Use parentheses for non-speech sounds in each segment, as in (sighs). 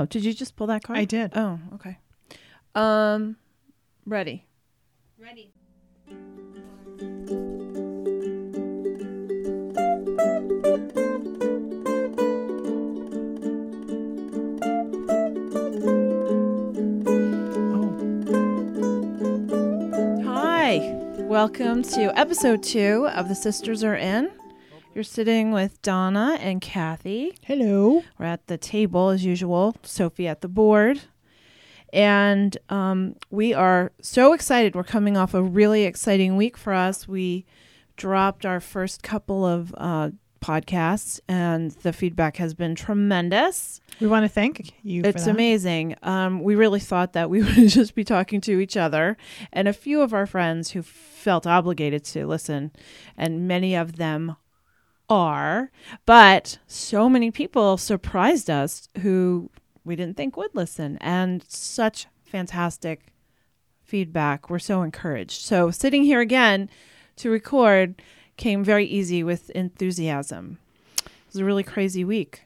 Oh, did you just pull that card? I did. Oh, okay. Um, ready. Ready. Oh, Hi. Welcome to episode two of The Sisters Are In. You're sitting with Donna and Kathy. hello. We're at the table as usual, Sophie at the board. And um, we are so excited. We're coming off a really exciting week for us. We dropped our first couple of uh, podcasts, and the feedback has been tremendous. We want to thank you. It's for that. amazing. Um, we really thought that we (laughs) would just be talking to each other and a few of our friends who felt obligated to listen, and many of them are. But so many people surprised us who we didn't think would listen, and such fantastic feedback. We're so encouraged. So, sitting here again to record came very easy with enthusiasm. It was a really crazy week.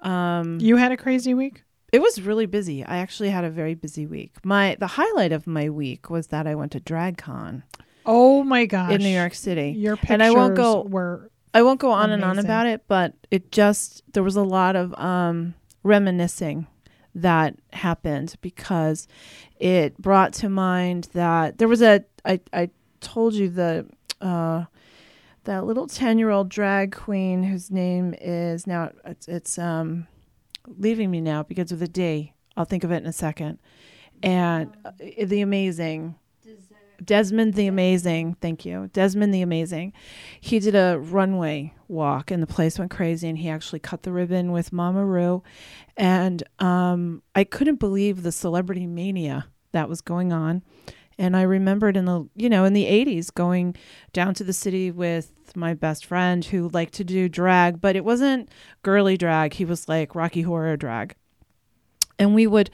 Um, You had a crazy week. it was really busy. I actually had a very busy week. My the highlight of my week was that I went to DragCon Oh my gosh! in New York City. Your pictures And I won't go- were I won't go on and on about it, but it just there was a lot of um, reminiscing that happened because it brought to mind that there was a I I told you the uh, that little ten year old drag queen whose name is now it's, it's um leaving me now because of the D. I'll think of it in a second. And uh, the amazing Desmond the Amazing. Thank you. Desmond the Amazing. He did a runway walk and the place went crazy and he actually cut the ribbon with Mama Ru. And um, I couldn't believe the celebrity mania that was going on. And I remembered in the, you know, in the 80s going down to the city with my best friend who liked to do drag, but it wasn't girly drag. He was like Rocky Horror drag. And we would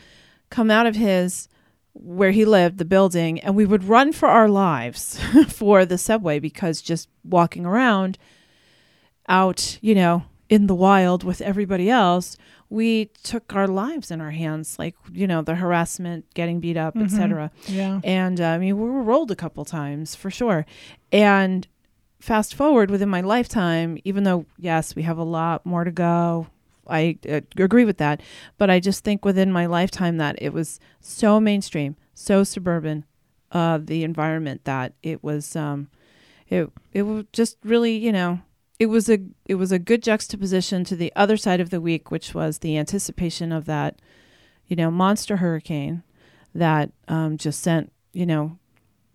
come out of his where he lived, the building, and we would run for our lives (laughs) for the subway because just walking around out, you know, in the wild with everybody else, we took our lives in our hands, like, you know, the harassment, getting beat up, Mhm. etc. yeah. And uh, I mean, we were rolled a couple times for sure. And fast forward within my lifetime, even though, yes, we have a lot more to go, I uh, agree with that. But I just think within my lifetime that it was so mainstream, so suburban, uh, the environment that it was, um, it, it was just really, you know, it was a it was a good juxtaposition to the other side of the week, which was the anticipation of that, you know, monster hurricane that um, just sent you know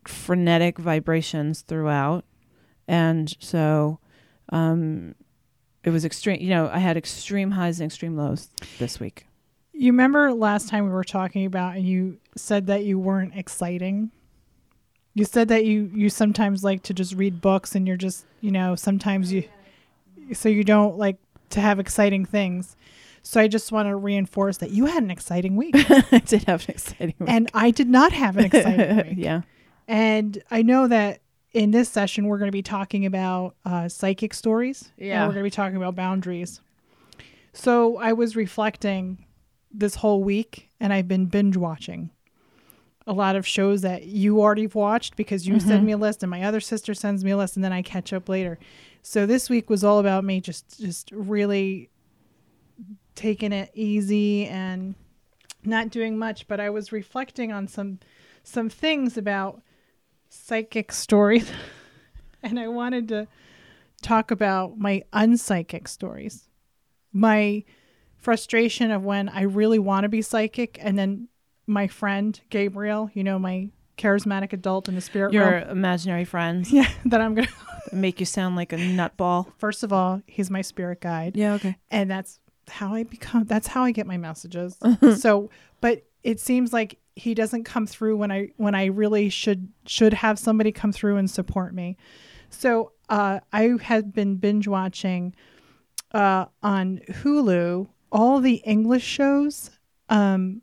frenetic vibrations throughout, and so um, it was extreme. You know, I had extreme highs and extreme lows this week. You remember last time we were talking about, and you said that you weren't exciting. You said that you you sometimes like to just read books, and you're just you know sometimes you so you don't like to have exciting things. So I just want to reinforce that you had an exciting week, (laughs) I did have an exciting week. and I did not have an exciting (laughs) week. yeah. And I know that in this session, we're going to be talking about uh, psychic stories. and Yeah. we're going to be talking about boundaries. So I was reflecting this whole week, and I've been binge watching a lot of shows that you already have watched because you send Mhm. me a list, and my other sister sends me a list, and then I catch up later. So this week was all about me just just really taking it easy and not doing much, but I was reflecting on some some things about psychic stories (laughs) and I wanted to talk about my unpsychic stories. My frustration of when I really want to be psychic and then my friend Gabriel, you know, my charismatic adult in the spirit Your realm. imaginary friends (laughs) Yeah, that I'm going (laughs) to make you sound like a nutball. First of all, he's my spirit guide. Yeah. Okay. and that's how I become that's how I get my messages. so, but it seems like he doesn't come through when I when I really should should have somebody come through and support me. So, uh I had been binge watching uh on Hulu all the English shows um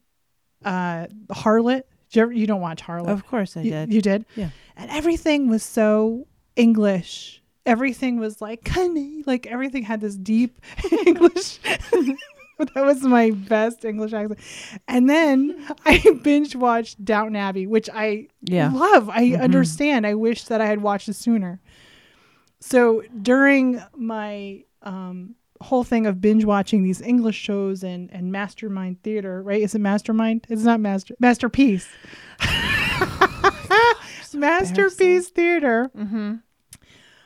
uh Harlot. You, ever, you don't watch Harlot. Of course I you, did. You did? Yeah. And everything was so English. Everything was like, honey, like everything had this deep (laughs) English. (laughs) (laughs) that was my best English accent. And then I (laughs) binge watched Downton Abbey, which I Yeah. love. I Mhm. understand. I wish that I had watched it sooner. So during my um, whole thing of binge watching these English shows and and Mastermind Theater, right? Is it Mastermind? It's not Master Masterpiece. (laughs) Masterpiece Theater. Mm-hmm.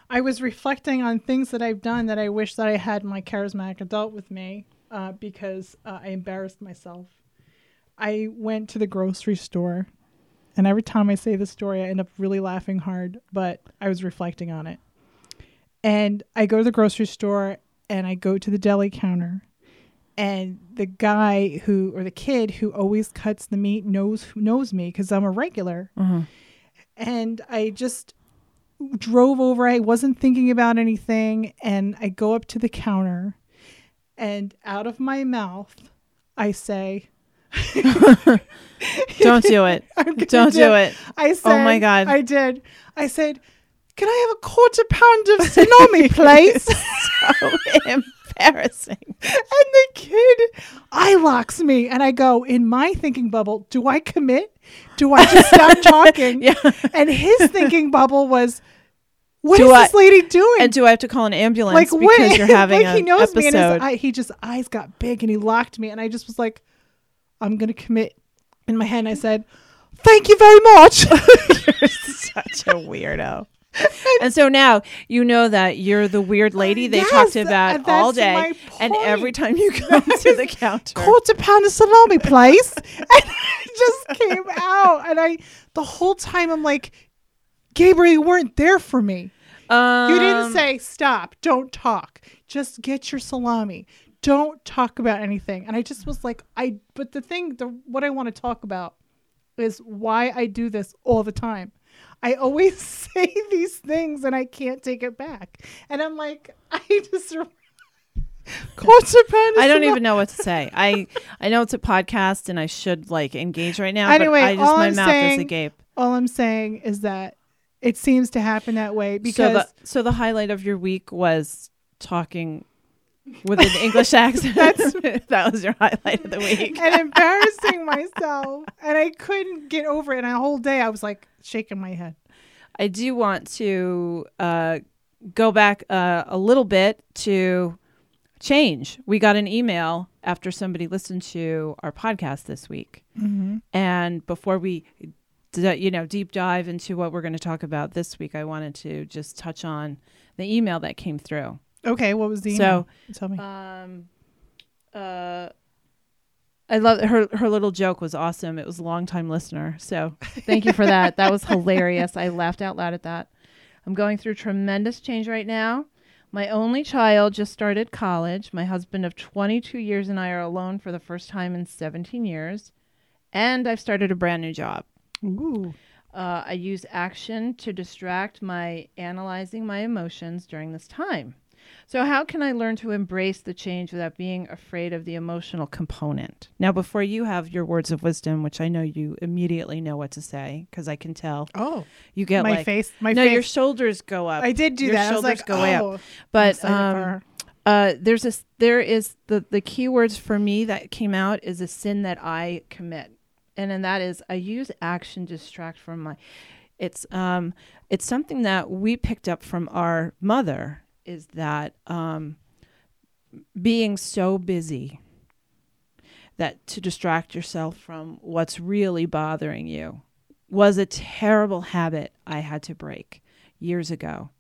I was reflecting on things that I've done that I wish that I had my charismatic adult with me uh, because uh, I embarrassed myself. I went to the grocery store, and every time I say the story, I end up really laughing hard, but I was reflecting on it. And I go to the grocery store and I go to the deli counter, and the guy who, or the kid who always cuts the meat knows knows me because I'm a regular Mm-hmm. and I just drove over. I wasn't thinking about anything, and I go up to the counter, and out of my mouth, I say, (laughs) Don't do it. (laughs) Don't do it. I said, Oh my God. I did. I said, "Can I have a quarter pound of salami, (laughs) please?" So embarrassing. and the kid eye locks me, and I go in my thinking bubble. Do I commit? Do I just stop talking? Yeah. And his thinking bubble was, "What Do is I- this lady doing?" And do I have to call an ambulance like because wait, you're having (laughs) like he knows me and his episode? eye, he just eyes got big and he locked me and I just was like, I'm gonna commit. In my head, I said, "Thank you very much." (laughs) You're such a weirdo. (laughs) and so now you know that you're the weird lady they Yes, talked uh, about all day. And every time you come to the counter, quarter pound of salami, please. and it just came out, and I the whole time I'm like, Gabriel, you weren't there for me. um, You didn't say stop, don't talk. Just get your salami. Don't talk about anything. And I just was like, I but the thing the what I want to talk about is why I do this all the time. I always (laughs) say these things and I can't take it back. And I'm like, (laughs) I just quarter pound of I don't even know what to say. I I know it's a podcast and I should like engage right now. Anyway, but I just all my I'm mouth is saying- agape. All I'm saying is that it seems to happen that way So because the so the highlight of your week was talking with an English (laughs) accent. (laughs) That was your highlight of the week. and embarrassing myself and I couldn't get over it and a whole day I was like shaking my head. I do want to uh, go back uh, a little bit to change. We got an email after somebody listened to our podcast this week, Mm-hmm. and before we, you know, deep dive into what we're going to talk about this week, I wanted to just touch on the email that came through. Okay, what was the email? So, tell me. Um, uh, I love her. Her little joke was awesome. It was a long time listener. So thank you for that. that was hilarious. I laughed out loud at that. I'm going through tremendous change right now. My only child just started college. My husband of 22 years and I are alone for the first time in 17 years. And I've started a brand new job. Ooh. Uh, I use action to distract my analyzing my emotions during this time. So, how can I learn to embrace the change without being afraid of the emotional component? Now, before you have your words of wisdom, which I know you immediately know what to say because I can tell Oh, you get my like face. My no, face. your shoulders go up. I did do your that. I was shoulders like, go way up. oh, But um, uh, there's this. There is the the key words for me that came out is a sin that I commit, and then that is I use action distract from my. It's um it's something that we picked up from our mother is that um being so busy that to distract yourself from what's really bothering you was a terrible habit I had to break years ago.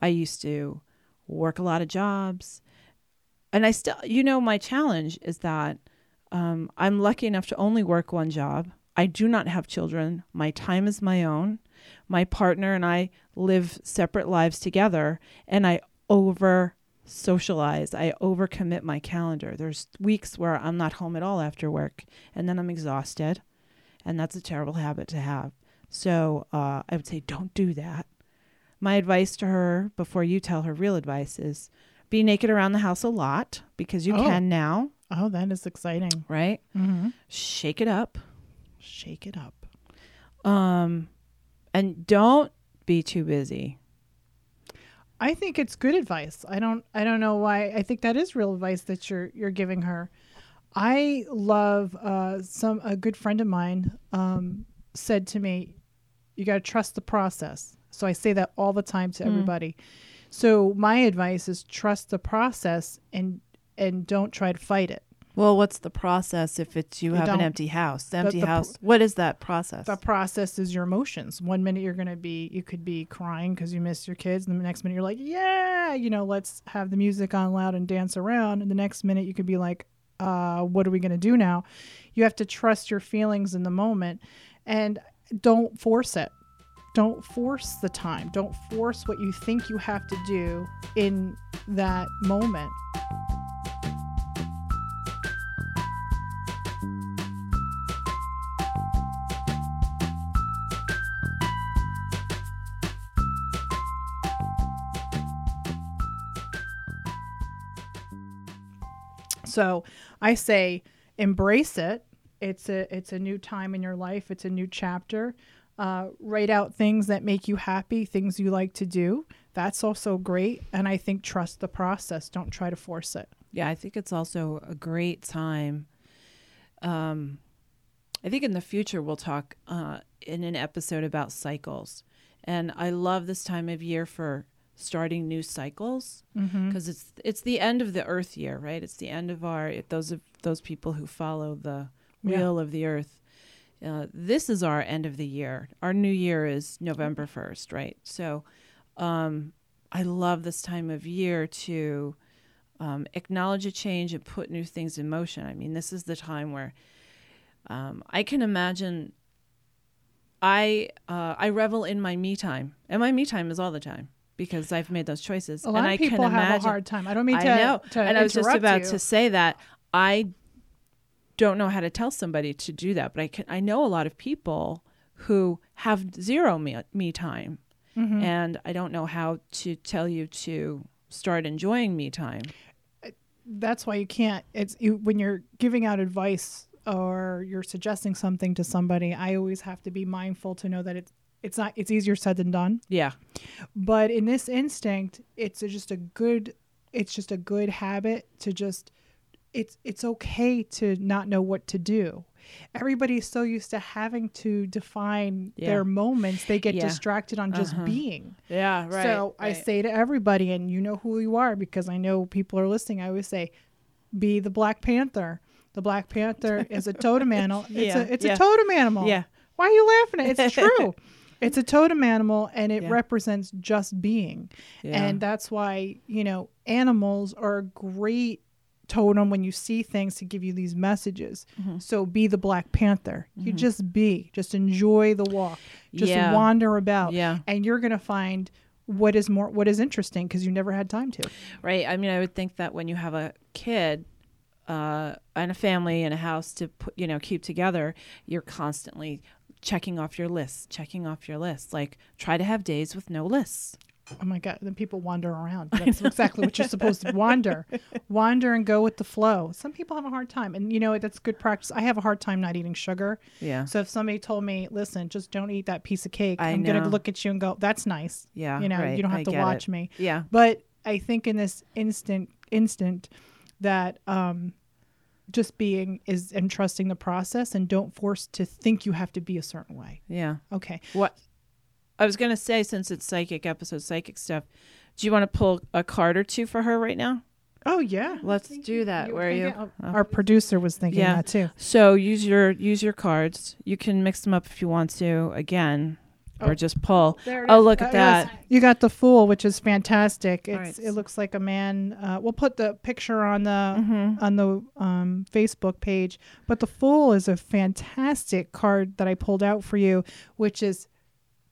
I used to work a lot of jobs. And I still, you know, my challenge is that um, I'm lucky enough to only work one job. I do not have children. My time is my own. My partner and I live separate lives together, and I over socialize. I overcommit my calendar. There's weeks where I'm not home at all after work, and then I'm exhausted, and that's a terrible habit to have. So uh, I would say, don't do that. My advice to her before you tell her real advice is be naked around the house a lot because you Oh. can now, Oh, that is exciting. right? Mm-hmm. Shake it up. Shake it up. Um and don't be too busy. I think it's good advice. I don't I don't know why I think that is real advice that you're you're giving her. I love uh, some a good friend of mine um, said to me, "You got to trust the process." So I say that all the time to Mm. everybody. So my advice is trust the process and and don't try to fight it. Well, what's the process if it's you, You have an empty house? The empty the pr- house. what is that process? The process is your emotions. One minute you're going to be, you could be crying because you miss your kids. And the next minute you're like, yeah, you know, let's have the music on loud and dance around. And the next minute you could be like, uh, what are we going to do now? You have to trust your feelings in the moment and don't force it. Don't force the time. Don't force what you think you have to do in that moment. So I say embrace it. It's a it's a new time in your life. It's a new chapter. Uh, write out things that make you happy, things you like to do. That's also great. And I think trust the process. Don't try to force it. Yeah, I think it's also a great time. Um, I think in the future we'll talk uh, in an episode about cycles, and I love this time of year for starting new cycles Mm-hmm. because it's it's the end of the Earth year, right? It's the end of our those of those people who follow the Yeah. wheel of the Earth. Uh, this is our end of the year. Our new year is November first, right? So, um, I love this time of year to um, acknowledge a change and put new things in motion. I mean, this is the time where um, I can imagine. I uh, I revel in my me time, and my me time is all the time because I've made those choices. A lot and of I people can have imagine, a hard time. I don't mean to. I know, to and I was just about you. to say that I don't know how to tell somebody to do that, but I can. I know a lot of people who have zero me, me time, Mhm. and I don't know how to tell you to start enjoying me time. that's why you can't it's you, when you're giving out advice or you're suggesting something to somebody i always have to be mindful to know that it's it's not it's easier said than done Yeah, but in this instinct it's a, just a good it's just a good habit to just it's it's okay to not know what to do everybody's so used to having to define Yeah. their moments they get Yeah. distracted on just Uh-huh. being yeah, right. so I say to everybody, and you know who you are because I know people are listening. I always say, be the Black Panther. The Black Panther is a totem (laughs) animal. It's Yeah, a it's a totem animal. yeah, Why are you laughing at? it? It's (laughs) true. It's a totem animal, and it Yeah. represents just being. yeah, And that's why you know animals are a great totem when you see things to give you these messages. Mhm. So be the Black Panther. You just be. Just enjoy the walk. Just Yeah. wander about yeah. and you're going to find what is more what is interesting because you never had time to Right. I mean, I would think that when you have a kid uh, and a family and a house to put, you know, keep together, you're constantly checking off your list, checking off your list. Like, try to have days with no lists. oh my god then people wander around (laughs) that's exactly what you're supposed to wander (laughs) wander and go with the flow some people have a hard time and you know that's good practice i have a hard time not eating sugar Yeah. so if somebody told me listen just don't eat that piece of cake I i'm gonna look at you and go that's nice Yeah. you know right. you don't have I to watch it. me Yeah. but i think in this instant instant that um just being is and trusting the process and don't force to think you have to be a certain way Yeah. okay What I was going to say, since it's psychic episode, psychic stuff, do you want to pull a card or two for her right now? Oh yeah. Let's do that. were Where are you? thinking- Oh. Our producer was thinking Yeah. that too. So use your use your cards. You can mix them up if you want to again, Oh. or just pull. Oh, look at Uh, that. yes. You got the fool, which is fantastic. Right. it looks like a man. Uh, we'll put the picture on the Mm-hmm. on the um, Facebook page. But the fool is a fantastic card that I pulled out for you, which is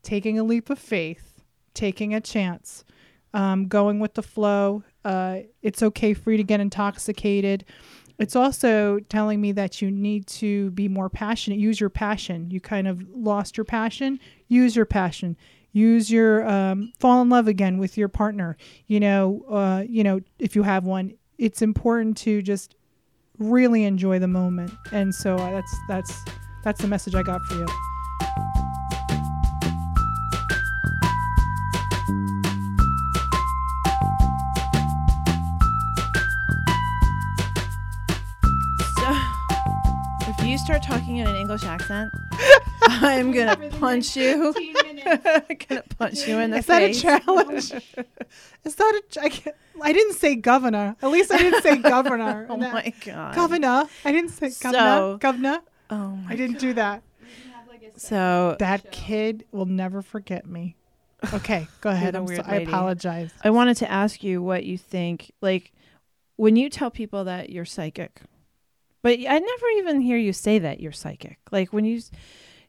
taking a leap of faith, taking a chance, um, going with the flow. Uh, it's okay for you to get intoxicated. It's also telling me that you need to be more passionate. Use your passion. You kind of lost your passion. Use your passion. Use your um, fall in love again with your partner. You know, uh, you know, if you have one, it's important to just really enjoy the moment. And so uh, that's that's that's the message I got for you. Start talking in an English accent, (laughs) I'm gonna punch you. (laughs) gonna punch you in the Is that a face. challenge? (laughs) Is that a? ch- I, can't, I didn't say governor. At least I didn't say governor. oh That- my god. Governor. I didn't say governor. So- governor. Oh my. I didn't do that. So That kid will never forget me. Okay, go ahead. So, I apologize. I wanted to ask you what you think. Like when you tell people that you're psychic, but I never even hear you say that you're psychic. Like when you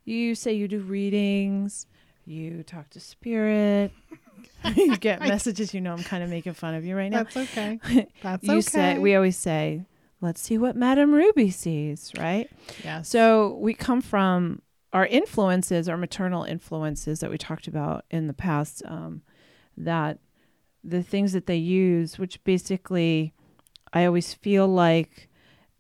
you say you do readings, you talk to spirit, (laughs) you get (laughs) messages. You know, I'm kind of making fun of you right now. That's okay. (laughs) That's you okay. say we always say, "Let's see what Madame Ruby sees," right? yes. So we come from our influences, our maternal influences that we talked about in the past. Um, that the things that they use, which basically, I always feel like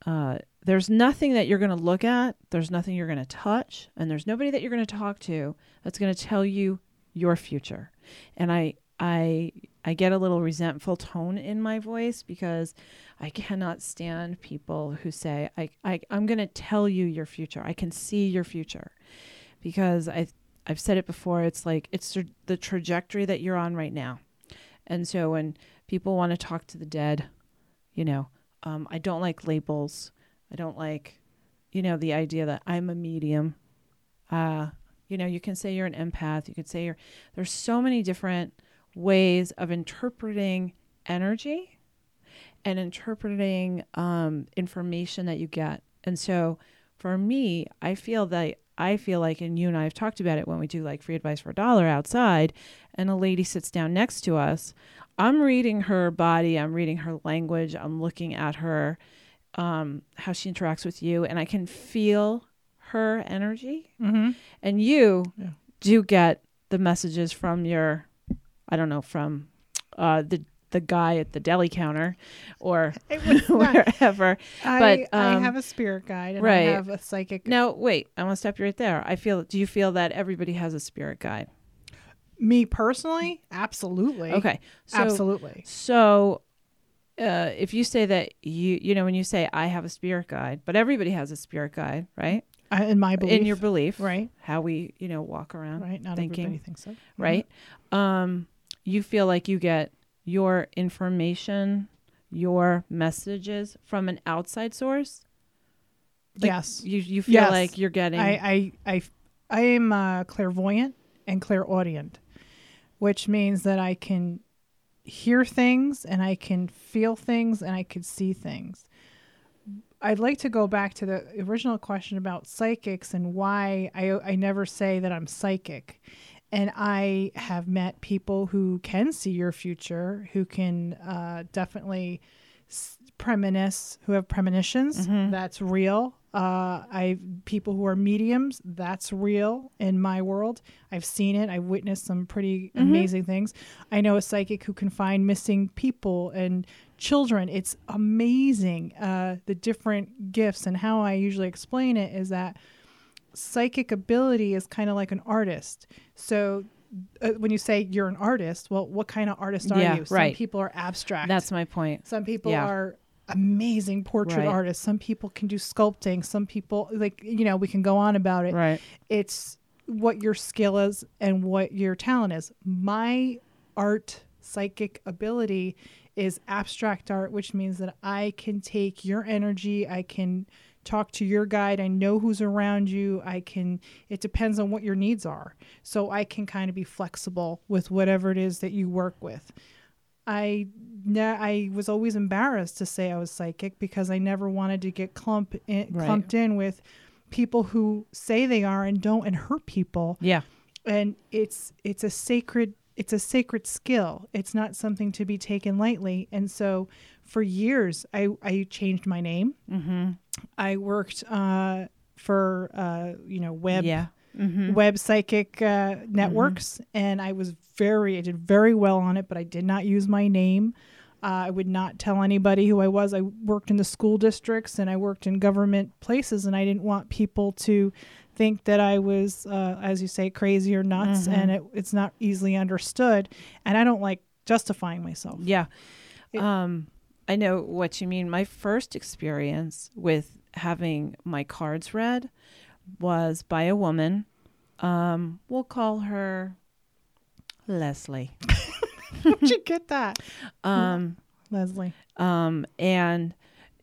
uh, there's nothing that you're going to look at, there's nothing you're going to touch, and there's nobody that you're going to talk to that's going to tell you your future. And I, I, I get a little resentful tone in my voice because I cannot stand people who say, I, I, I'm going to tell you your future. I can see your future. Because I, I've said it before, it's like it's the trajectory that you're on right now. And so when people want to talk to the dead, you know, um, I don't like labels. I don't like, you know, the idea that I'm a medium. Uh, you know, you can say you're an empath. You could say you're, there's so many different ways of interpreting energy and interpreting um, information that you get. And so for me, I feel that I feel like, and you and I have talked about it when we do like free advice for a dollar outside, and a lady sits down next to us. I'm reading her body, I'm reading her language, I'm looking at her, um, how she interacts with you, and I can feel her energy. mm-hmm. And you Yeah. do get the messages from your, I don't know, from uh, the the guy at the deli counter or (laughs) It (laughs) was not- wherever. I, But, I um, have a spirit guide and right. I have a psychic. Now, wait, I want to stop you right there. I feel. Do you feel that everybody has a spirit guide? Me personally, absolutely. Okay, so absolutely. So, uh, if you say that you, you know, when you say I have a spirit guide, but everybody has a spirit guide, right? I, in my belief, In your belief, right, How we, you know, walk around, right. Not thinking, everybody thinks so. Mhm. right? Um, you feel like you get your information, your messages from an outside source. Like, yes, You you feel Yes. like you're getting. I, I, I, I am uh, clairvoyant and clairaudient, which means that I can hear things and I can feel things and I can see things. I'd like to go back to the original question about psychics and why I, I never say that I'm psychic. And I have met people who can see your future, who can uh, definitely s- premonish, who have premonitions. Mhm. That's real. Uh, I people who are mediums. That's real in my world. I've seen it. I've witnessed some pretty Mhm. amazing things. I know a psychic who can find missing people and children. It's amazing uh, the different gifts and how I usually explain it is that psychic ability is kind of like an artist. So uh, when you say you're an artist, well, what kind of artist are Yeah, you? Some right. people are abstract. that's my point. Some people Yeah. are amazing portrait Right. artists. Some people can do sculpting. Some people like you know we can go on about it. Right. It's what your skill is and what your talent is. My art psychic ability is abstract art, which means that I can take your energy, I can talk to your guide, I know who's around you, I can it depends on what your needs are. So I can kind of be flexible with whatever it is that you work with. I ne- I was always embarrassed to say I was psychic because I never wanted to get clump in, Right. clumped in with people who say they are and don't and hurt people Yeah. and it's it's a sacred it's a sacred skill it's not something to be taken lightly and so for years i i changed my name Mm-hmm. i worked uh for uh you know web Yeah. Mm-hmm. web psychic uh, networks and i was very i did very well on it but i did not use my name uh, i would not tell anybody who i was i worked in the school districts and i worked in government places and i didn't want people to think that i was uh, as you say crazy or nuts Mhm. and it, it's not easily understood and i don't like justifying myself Yeah. It- um, I know what you mean. My first experience with having my cards read was by a woman. Um, we'll call her Leslie. How'd you get that, Um, Leslie? um, and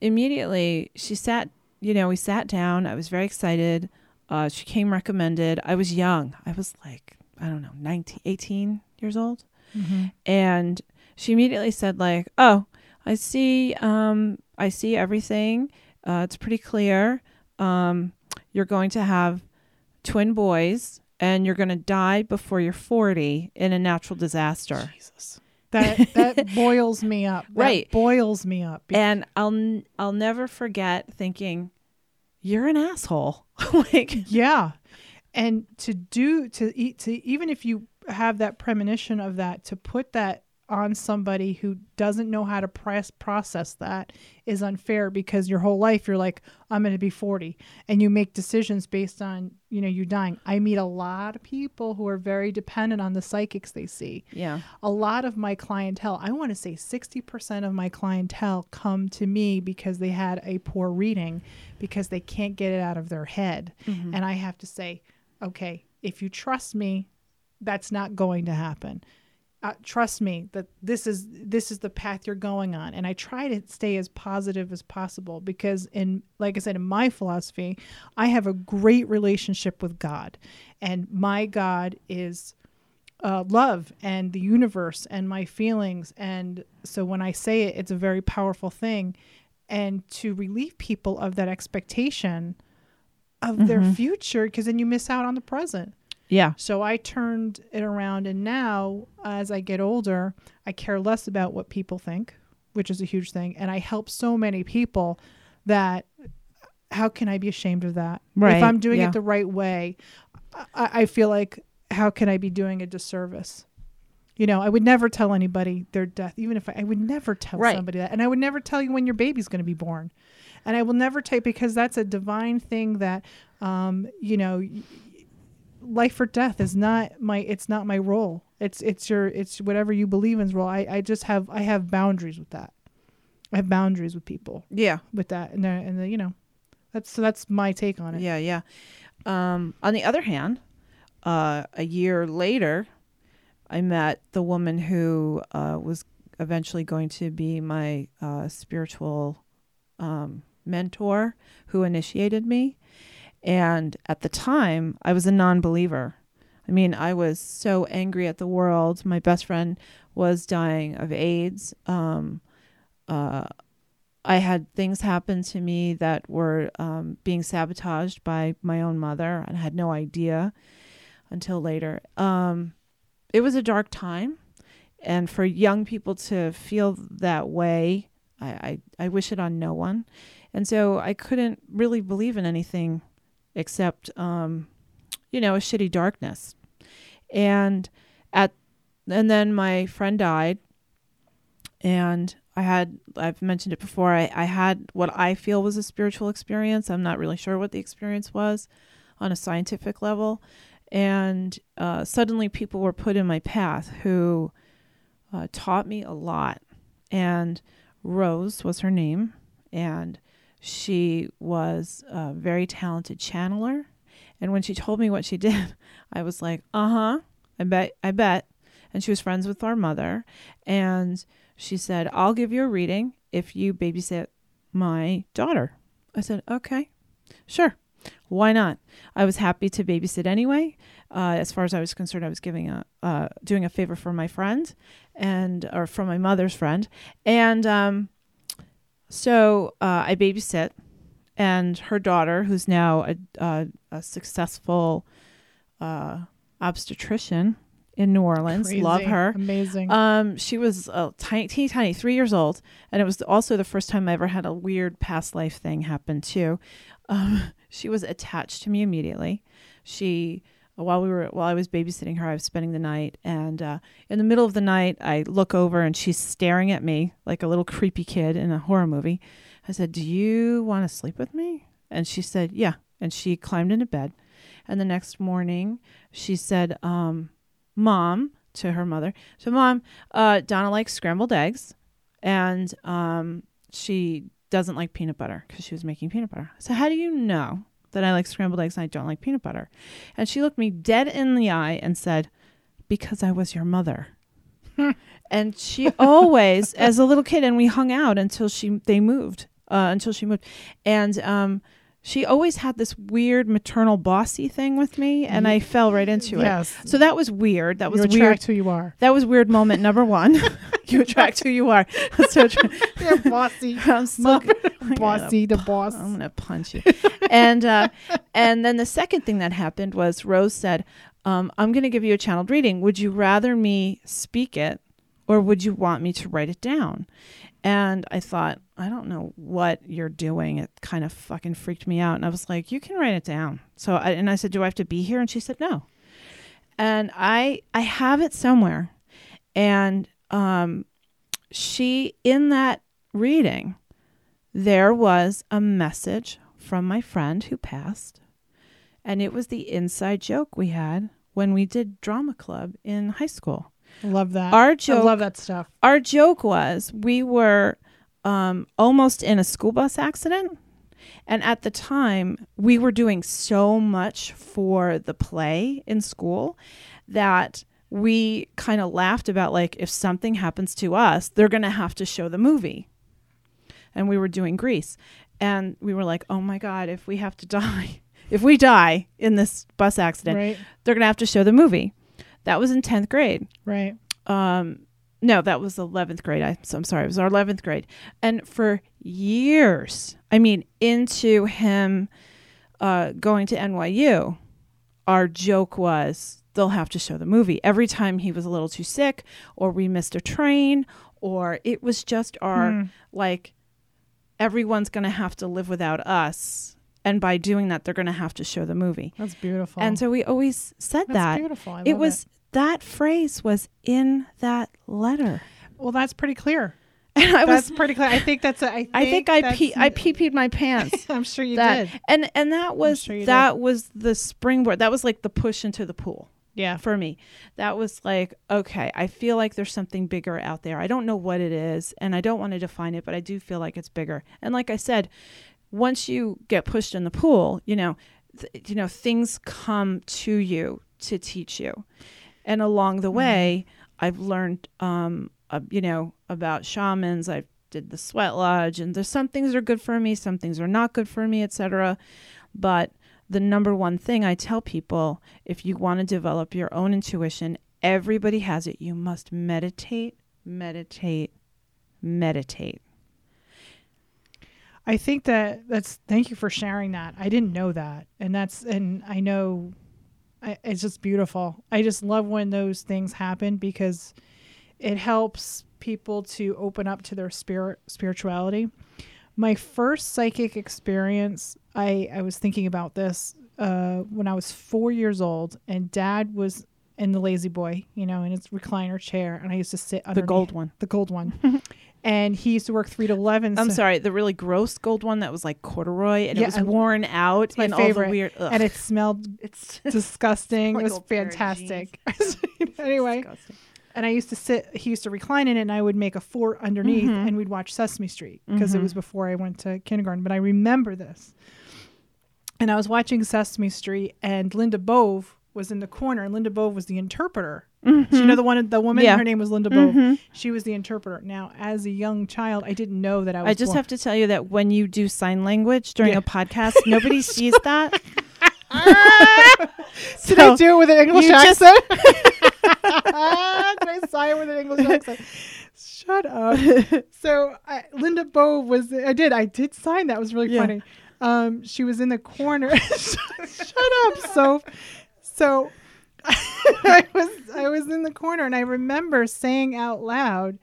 immediately she sat, you know, we sat down. I was very excited. Uh, she came recommended. I was young. I was like, I don't know, 19, 18 years old. Mm-hmm. and she immediately said like oh i see um i see everything uh, it's pretty clear um you're going to have twin boys and you're going to die before you're 40 in a natural disaster Jesus, that that (laughs) boils me up. That Right. boils me up. And i'll n- i'll never forget thinking you're an asshole (laughs) like Yeah. And to do to eat to even if you have that premonition of that to put that on somebody who doesn't know how to press process that is unfair because your whole life you're like I'm going to be 40 and you make decisions based on you know you dying. I meet a lot of people who are very dependent on the psychics they see. yeah A lot of my clientele, I want to say 60% of my clientele come to me because they had a poor reading because they can't get it out of their head. Mm-hmm. And I have to say, okay, if you trust me, that's not going to happen. Uh, trust me that this is this is the path you're going on. And i try to stay as positive as possible because in like i said in my philosophy i have a great relationship with god. And my god is uh, love and the universe and my feelings. And so when i say it it's a very powerful thing. And to relieve people of that expectation of their Mhm. future because then you miss out on the present yeah so I turned it around, and now as I get older, I care less about what people think, which is a huge thing. And I help so many people that how can I be ashamed of that? Right, If I'm doing yeah. it the right way, I, I feel like how can I be doing a disservice? You know, I would never tell anybody their death, even if I, I would never tell Right. somebody that. And I would never tell you when your baby's going to be born. And I will never tell because that's a divine thing that, um, you know, life or death is not my it's not my role. It's it's your it's whatever you believe in's role. I i just have i have boundaries with that. I have boundaries with people yeah. with that. And they're- and the, you know that's so that's my take on it. Yeah, yeah. Um, on the other hand, uh, a year later, I met the woman who uh, was eventually going to be my uh, spiritual um, mentor who initiated me. And at the time, I was a non believer. I mean, I was so angry at the world. My best friend was dying of AIDS. Um, uh, I had things happen to me that were um, being sabotaged by my own mother, and I had no idea until later. Um, it was a dark time, and for young people to feel that way, I, I, I wish it on no one. And so I couldn't really believe in anything except, um, you know, a shitty darkness. And at and then my friend died, and I had I've mentioned it before. I, I had what I feel was a spiritual experience. I'm not really sure what the experience was on a scientific level. And uh, suddenly people were put in my path who uh, taught me a lot. And Rose was her name. And she was a very talented channeler. And when she told me what she (laughs) did, I was like, uh huh, I bet, I bet. And she was friends with our mother. And she said, I'll give you a reading if you babysit my daughter. I said, okay, sure. Why not? I was happy to babysit anyway. Uh, as far as I was concerned, I was giving a uh, doing a favor for my friend, and or for my mother's friend, and um, so uh, I babysit, and her daughter, who's now a, a, a successful uh, obstetrician in New Orleans, love her. amazing Um, she was a tiny, teeny tiny, three years old, and it was also the first time I ever had a weird past life thing happen too. Um, (laughs) she was attached to me immediately. She, while we were, while I was babysitting her, I was spending the night, and uh, in the middle of the night, I look over and she's staring at me like a little creepy kid in a horror movie. I said, "Do you want to sleep with me?" And she said, "Yeah." And she climbed into bed, and the next morning, she said, um, "Mom." To her mother, so mom, uh, Donna likes scrambled eggs, and um, she doesn't like peanut butter because she was making peanut butter. So how do you know that I like scrambled eggs and I don't like peanut butter? And she looked me dead in the eye and said, "Because I was your mother." (laughs) and she always, as a little kid, and we hung out until she they moved, uh, until she moved, and um, she always had this weird maternal bossy thing with me, and I fell right into it. yes. So that was weird. That was you weird. who you are. That was weird moment number one. (laughs) (laughs) you attract who you are. (laughs) so tr- You're bossy. I'm still bossy, the boss. I'm gonna punch you. and uh, and then the second thing that happened was Rose said, um, "I'm gonna give you a channeled reading. Would you rather me speak it, or would you want me to write it down?" And I thought, I don't know what you're doing. It kind of fucking freaked me out. And I was like, you can write it down. So I, and I said, do I have to be here? And she said, no. And I I have it somewhere. And um, she in that reading, there was a message from my friend who passed, and it was the inside joke we had when we did drama club in high school. Love that. Our I joke love that stuff. our joke was we were um, almost in a school bus accident. And at the time, we were doing so much for the play in school that we kind of laughed about like if something happens to us, they're going to have to show the movie. And we were doing Grease. And we were like, oh my God, if we have to (laughs) die, if we die in this bus accident, Right. they're going to have to show the movie. That was in 10th grade Right. um no that was 11th grade I, so i'm sorry it was our 11th grade and for years i mean into him uh, going to nyu our joke was they'll have to show the movie every time he was a little too sick or we missed a train or it was just our Hmm. like everyone's going to have to live without us and by doing that they're going to have to show the movie That's beautiful. and so we always said that. That's that beautiful. I it was that phrase was in that letter Well, that's pretty clear. (laughs) and i That's was pretty clear. I think that's. A, I think i think i pee i pee peed my pants (laughs) I'm sure you that did. and and that was sure that was the springboard that was like the push into the pool Yeah. for me that was like okay i feel like there's something bigger out there i don't know what it is and i don't want to define it but i do feel like it's bigger and like i said once you get pushed in the pool you know th- you know things come to you to teach you. And along the way i've learned um uh, you know about shamans. I did the sweat lodge and there's some things are good for me some things are not good for me etc but the number one thing i tell people if you want to develop your own intuition everybody has it. You must meditate meditate meditate I think that that's. Thank you for sharing that. I didn't know that, and that's and I know, I, it's just beautiful. I just love when those things happen because it helps people to open up to their spirit spirituality. My first psychic experience, I I was thinking about this uh, when I was four years old, and Dad was in the La-Z-Boy, you know, in his recliner chair, and I used to sit under the gold one the gold one. (laughs) and he used to work three to eleven. i'm so- sorry the really gross gold one that was like corduroy and Yeah, it was worn out my and all the weird ugh. and it smelled (laughs) it's (laughs) disgusting. Like it was old pair of fantastic. (laughs) anyway, disgusting. and I used to sit. He used to recline in it, and I would make a fort underneath, Mhm. and we'd watch Sesame Street because it Mhm. was before I went to kindergarten. But I remember this, and I was watching Sesame Street, and Linda Bove was in the corner, and Linda Bove was the interpreter. So you know the one, the woman. Yeah. Her name was Linda Bove. Mhm. She was the interpreter. Now, as a young child, I didn't know that I was. I just born- have to tell you that when you do sign language during Yeah. a podcast, nobody (laughs) sees that. (laughs) Did So I do it with an English you just- accent? (laughs) Did I sign with an English accent? Shut up. So I, Linda Bove was. I did. I did sign. That was really Yeah. funny. Um, she was in the corner. Shut up. So, so (laughs) I was. I was in the corner, and I remember saying out loud,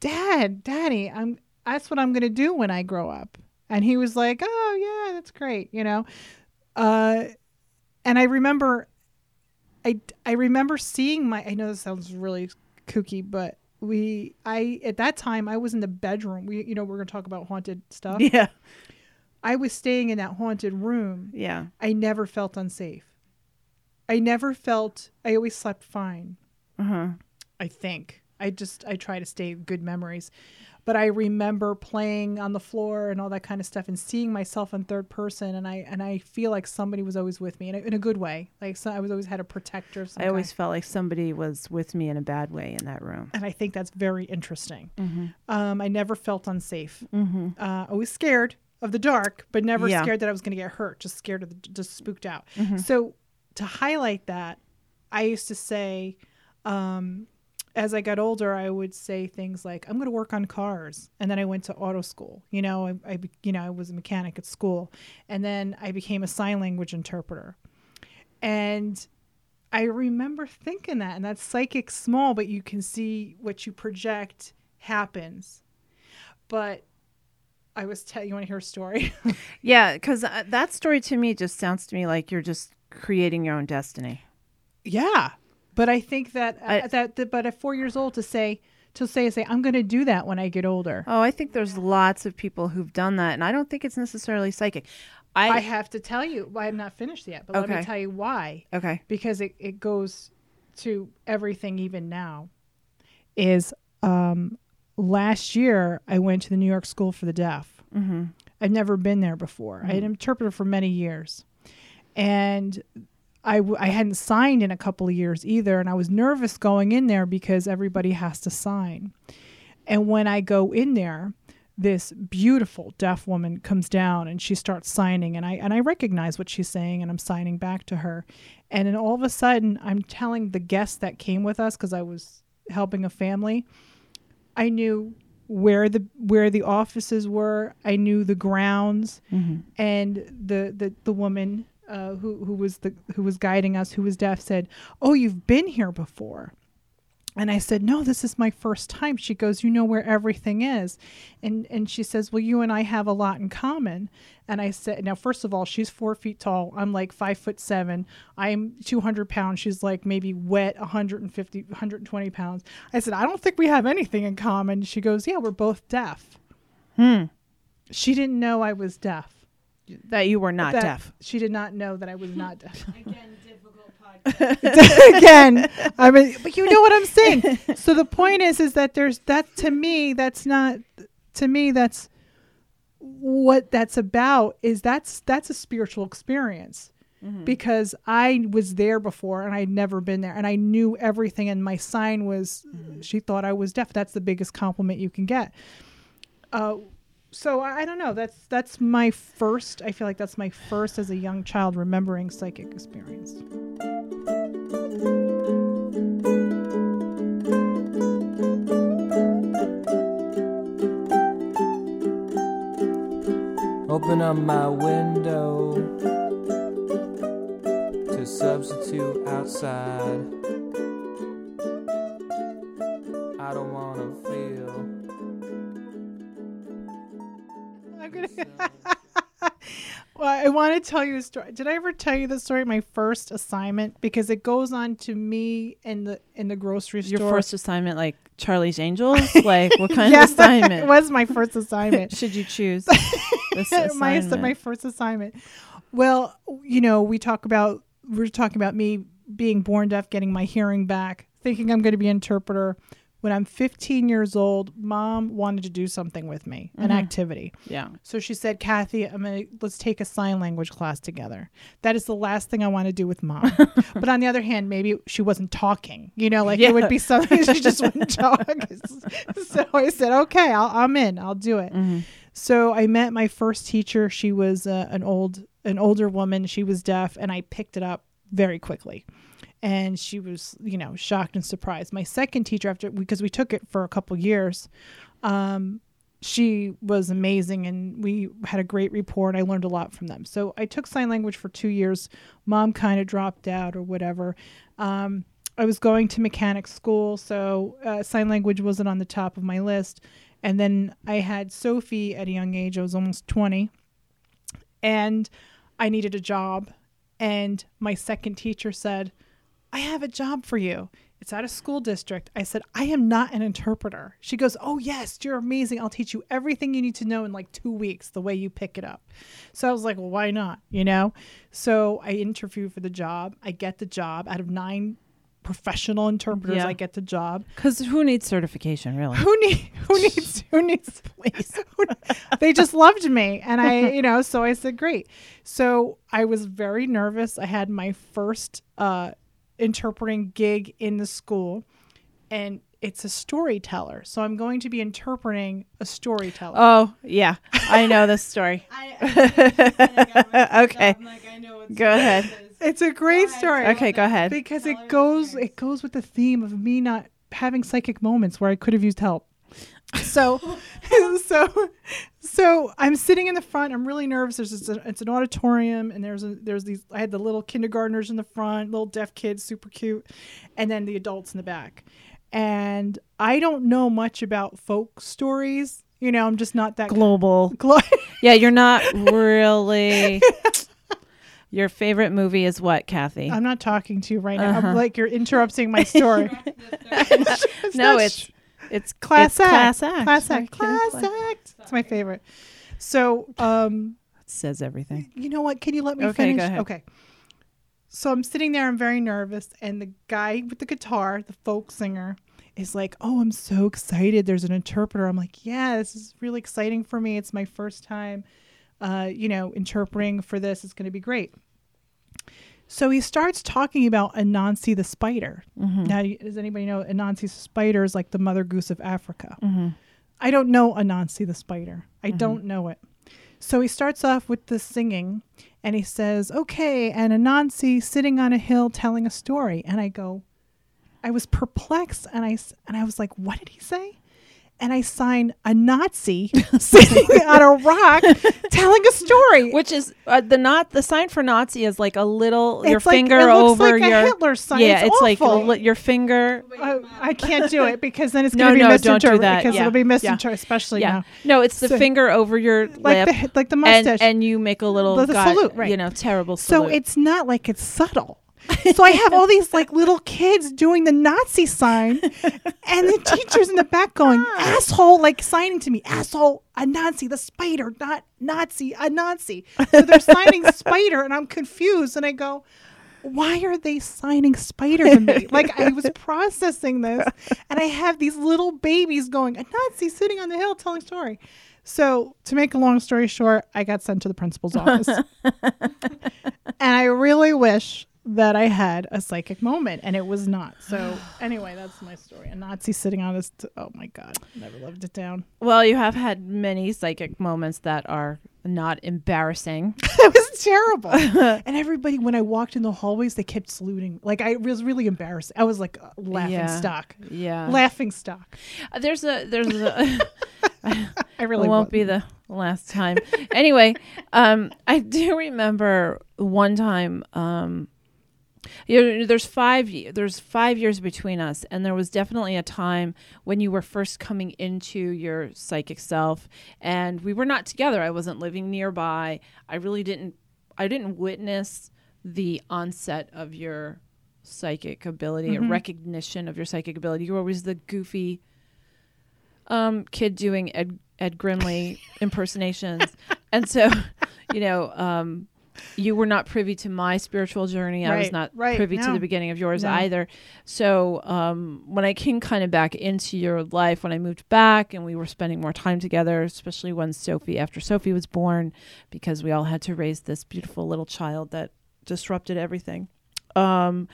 "Dad, Daddy, I'm. That's what I'm going to do when I grow up." And he was like, "Oh yeah, that's great," you know. Uh, and I remember I I remember seeing my I know this sounds really kooky, but we I at that time I was in the bedroom. We you know we're gonna talk about haunted stuff. (laughs) yeah. I was staying in that haunted room. Yeah. I never felt unsafe. I never felt I always slept fine. Uh-huh. I think. I just I try to stay good memories. but I remember playing on the floor and all that kind of stuff and seeing myself in third person and I and I feel like somebody was always with me in a, in a good way. Like so I was always had a protector. I always kind. felt like somebody was with me in a bad way in that room. and I think that's very interesting. Mm-hmm. Um, I never felt unsafe. Mm-hmm. Uh, always scared of the dark, but never Yeah. scared that I was going to get hurt. Just scared of the, just spooked out. Mm-hmm. So to highlight that, I used to say, um, as I got older, I would say things like, "I'm going to work on cars," and then I went to auto school. You know, I, I you know I was a mechanic at school, and then I became a sign language interpreter. And I remember thinking that, and that's psychic small, but you can see what you project happens. But I was telling you want to hear a story? (laughs) Yeah, because uh, that story to me just sounds to me like you're just creating your own destiny. Yeah, but I think that I- uh, that, that but at four years old to say to say say I'm going to do that when I get older. Oh, I think there's lots of people who've done that, and I don't think it's necessarily psychic. I, I have to tell you, well, I'm not finished yet, but let me tell you why. okay. Because it, it goes to everything even now. Is um, last year I went to the New York School for the Deaf. Mm-hmm. I'd never been there before. I had interpreted for many years, and I w- I hadn't signed in a couple of years either, and I was nervous going in there because everybody has to sign. And when I go in there, this beautiful deaf woman comes down and she starts signing, and I and I recognize what she's saying, and I'm signing back to her, and then all of a sudden I'm telling the guests that came with us because I was helping a family. I knew where the where the offices were. I knew the grounds, Mm-hmm. and the the the woman uh, who who was the who was guiding us, who was deaf, said, "Oh, you've been here before." And I said, "No, this is my first time." She goes, "You know where everything is," and and she says, "Well, you and I have a lot in common." And I said, "Now, first of all, she's four feet tall. I'm like five foot seven. I'm 200 pounds. She's like maybe wet 150, 120 pounds." I said, "I don't think we have anything in common." She goes, "Yeah, we're both deaf." Hmm. She didn't know I was deaf. That you were not That- deaf. She did not know that I was not deaf. (laughs) Again, difficult (laughs) podcast. (laughs) Again, I mean, but you know what I'm saying. So the point is, is that there's that to me. That's not to me. That's what that's about. Is that's that's a spiritual experience because I was there before and I'd never been there and I knew everything and my sign was she thought I was deaf. That's the biggest compliment you can get. Uh, so I I don't know. That's that's my first. I feel like that's my first as a young child remembering psychic experience. Open up my window to substitute outside. (laughs) well, I want to tell you a story. Did I ever tell you the story? of My first assignment because it goes on to me in the in the grocery store. Your first assignment, like Charlie's Angels? (laughs) like, what kind of assignment It was my first assignment. (laughs) should you choose? This my assignment. my first assignment. Well, you know, we talk about we're talking about me being born deaf, getting my hearing back, thinking I'm going to be an interpreter. When I'm 15 years old, mom wanted to do something with me, an Mhm. activity. yeah. So she said, "Kathy, I'm gonna let's take a sign language class together." That is the last thing I want to do with mom. (laughs) but on the other hand, maybe she wasn't talking. You know, like it would be something she just wouldn't (laughs) talk. (laughs) so I said, "Okay, I'll, I'm in. I'll do it." Mhm. So I met my first teacher. She was uh, an old an older woman. She was deaf, and I picked it up very quickly. And she was, you know, shocked and surprised. My second teacher, after because we took it for a couple years, um, she was amazing, and we had a great rapport, and I learned a lot from them. So I took sign language for two years. Mom kind of dropped out or whatever. Um, I was going to mechanic school, so uh, sign language wasn't on the top of my list. And then I had Sophie at a young age. I was almost 20. And I needed a job. And my second teacher said, I have a job for you. It's at a school district. I said, I am not an interpreter. She goes, Oh, yes, you're amazing. I'll teach you everything you need to know in like two weeks, the way you pick it up. So I was like, Well, why not? You know? So I interview for the job. I get the job out of nine professional interpreters Yeah. I get the job. Because who needs certification, really? Who need (laughs) who needs who needs (laughs) who- they just loved me and I you know so I said great. So I was very nervous. I had my first uh interpreting gig in the school and it's a storyteller. So I'm going to be interpreting a storyteller. Oh, yeah. I know this story. (laughs) (laughs) okay. Go ahead. it's a great ahead. story. Okay, go ahead. because Tell it goes it goes with the theme of me not having psychic moments where I could have used help. So (laughs) so so I'm sitting in the front. I'm really nervous. There's this, it's an auditorium and there's a, there's these I had the little kindergartners in the front, little deaf kids, super cute, and then the adults in the back. And I don't know much about folk stories. You know, I'm just not that Global. Glo- (laughs) Yeah, you're not really. (laughs) Your favorite movie is what, Kathy? I'm not talking to you right now. Uh-huh. I'm like you're interrupting my story. No, it's it's class it's act. class act. Class act. Class class- act. It's my favorite. So, um, It says everything. you know what? Can you let me Okay, finish? Okay. So I'm sitting there. I'm very nervous, and the guy with the guitar, the folk singer, is like, "Oh, I'm so excited! There's an interpreter." I'm like, "Yeah, this is really exciting for me. It's my first time, uh, you know, interpreting for this. It's going to be great." So he starts talking about Anansi the spider. Mm-hmm. Now, does anybody know Anansi the spider is like the mother goose of Africa? Mm-hmm. I don't know Anansi the spider. I don't know it. So he starts off with the singing and he says, Okay, and Anansi sitting on a hill telling a story. And I go, I was perplexed and I, and I was like, What did he say? And I sign a Nazi (laughs) sitting on a rock telling a story. Which is uh, the not the sign for Nazi is like a little your like- finger it looks over like a your Hitler sign. yeah. It's, like awful. li- your finger. I, I can't do it because then it's No, going to be no, don't do that. Because Yeah. it'll be Yeah. misinterpreted, especially yeah, now. no, it's the So- finger over your Like lip, the like the mustache. and you make a little The- the guy- salute, right. You know, terrible. Salute. So it's not like it's subtle. So I have all these like little kids doing the Nazi sign, and the teachers in the back going (laughs) asshole, like signing to me, asshole, a Nazi, the spider, not Nazi, a Nazi. So they're signing spider, and I'm confused, and I go. Why are they signing spider to me? Like I was processing this, and I have these little babies going, a Nazi sitting on the hill telling story. So to make a long story short, I got sent to the principal's office. (laughs) and I really wish that I had a psychic moment, and it was not. So (sighs) anyway, that's my story. A Nazi sitting on this. T- oh my god, never lived it down. well, you have had many psychic moments that are not embarrassing. (laughs) it was terrible. (laughs) and everybody, when I walked in the hallways, they kept saluting. Like I was really embarrassed. I was like uh, laughing Yeah. stock, Yeah, laughing stock. Uh, there's a there's a. (laughs) I really won't was. be the last time. anyway, um, I do remember one time. Um, you know, there's five. There's five years between us, and there was definitely a time when you were first coming into your psychic self, and we were not together. I wasn't living nearby. I really didn't. I didn't witness the onset of your psychic ability, or Mhm. recognition of your psychic ability. You were always the goofy um, kid doing Ed, Ed Grimley (laughs) impersonations. and so, you know, um, you were not privy to my spiritual journey. I was not right, privy to the beginning of yours No. either. So, um, when I came kind of back into your life, when I moved back and we were spending more time together, especially when Sophie, after Sophie was born, because we all had to raise this beautiful little child that disrupted everything. Um,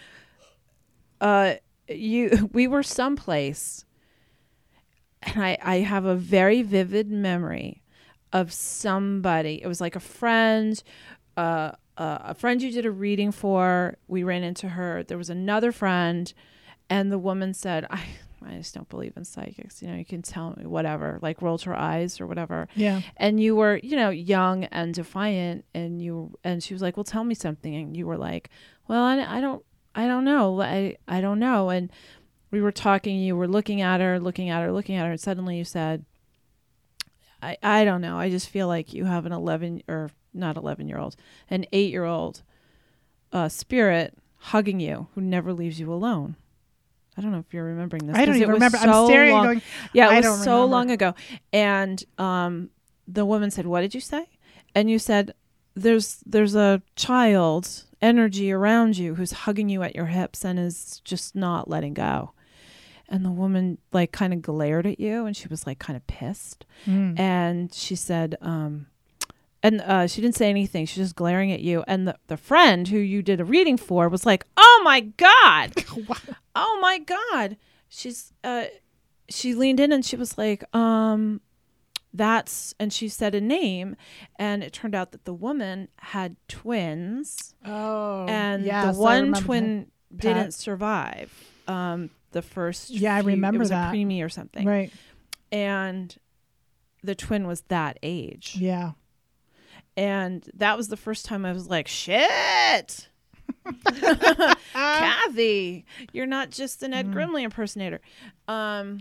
uh, you, (laughs) we were someplace and I, I have a very vivid memory of somebody. It was like a friend, uh, a friend you did a reading for. We ran into her. There was another friend, and the woman said, "I, I just don't believe in psychics. You know, you can tell me whatever." Like rolled her eyes or whatever. Yeah. And you were, you know, young and defiant, and you and she was like, "Well, tell me something," and you were like, "Well, I, I don't, I don't know. I, I don't know." And we were talking, you were looking at her, looking at her, looking at her, and suddenly you said, I, I don't know. I just feel like you have an 11 or not 11 year old, an eight year old uh, spirit hugging you who never leaves you alone. I don't know if you're remembering this. I don't even remember. so I'm staring long- going, yeah, it I was so remember. long ago. And um, the woman said, "What did you say?" And you said, there's there's a child energy around you who's hugging you at your hips and is just not letting go. And the woman like kind of glared at you and she was like kind of pissed. Mm. And she said, um, and uh, she didn't say anything. She's just glaring at you. And the, the friend who you did a reading for was like, oh my God. (laughs) oh my God. She's, uh, she leaned in and she was like, um, that's, and she said a name. And it turned out that the woman had twins oh, and yes, the one remember that. twin didn't survive. Um, the first, Yeah, I remember it was that. a preemie or something, Right. and the twin was that age, Yeah. And that was the first time I was like, "Shit, (laughs) (laughs) Kathy, you're not just an Mm. Ed Grimley impersonator." Um,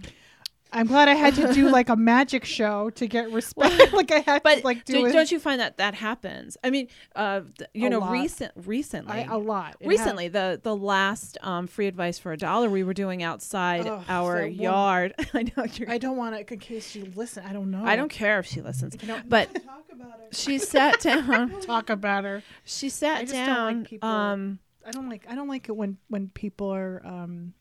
I'm glad I had to do like a magic (laughs) show to get respect. (laughs) like I had but to like do do, it not you find that that happens? I mean, uh, th- you A know, lot. recent recently, I, a lot It recently the the last um, free advice for a dollar we were doing outside Ugh, our yard (laughs) i know I don't want to in case she listen. I don't know. I don't care if she listens You know, but Talk about it. she sat down talk about her. she sat I down like people- um I don't like. I don't like it when when people are. um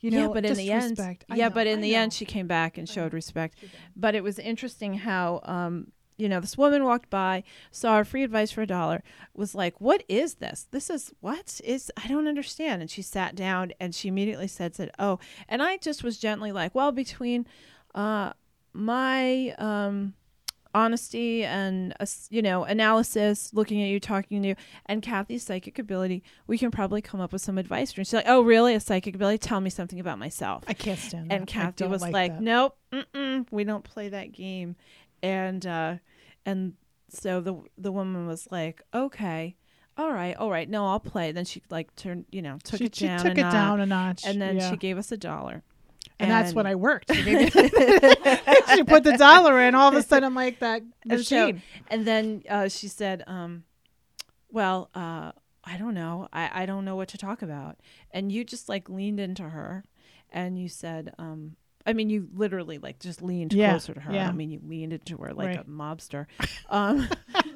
you know, yeah but in the end disrespect. I yeah know, but in I the end she came back and showed respect. But it was interesting how um you know this woman walked by saw our free advice for a dollar was like what is this? This is what is i don't understand. And she sat down and she immediately said said oh and i just was gently like well between uh my um honesty and uh, you know analysis looking at you talking to you and kathy's psychic ability we can probably come up with some advice for you she's like oh really a psychic ability tell me something about myself I can't stand that. and I Kathy was like, like, "Nope, we don't play that game." And uh, and so the the woman was like, "Okay, all right, all right, no, I'll play." Then she like turned, you know, took she, it she down, took a it notch, down a notch, and then yeah. she gave us a dollar. And, that's what I worked. She, gave me- (laughs) (laughs) she put the dollar in. All of a (laughs) sudden, I'm like that And machine. And then uh, she said, um, "Well, uh, I don't know. I, I don't know what to talk about." And you just like leaned into her, and you said, um, "I mean, you literally like just leaned Yeah, closer to her. yeah. I mean, you leaned into her like Right. a mobster." Um,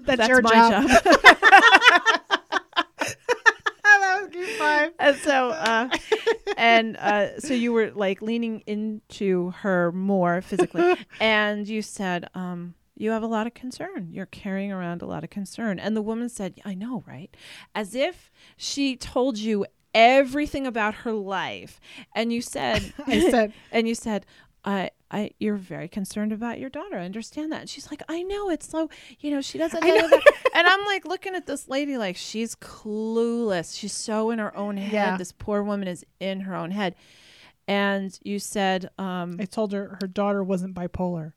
That's, your my job. job. That was good five. and so, uh, and uh, so you were like leaning into her more physically, (laughs) and you said, um, "You have a lot of concern. You're carrying around a lot of concern." And the woman said, "I know, right?" As if she told you everything about her life, and you said, (laughs) I said, (laughs) and you said, I, I, you're very concerned about your daughter. I understand that. And she's like, I know it's so, you know, she doesn't know. that." (laughs) and I'm like looking at this lady like she's clueless. She's so in her own head. Yeah. This poor woman is in her own head. And you said, um, I told her her daughter wasn't bipolar.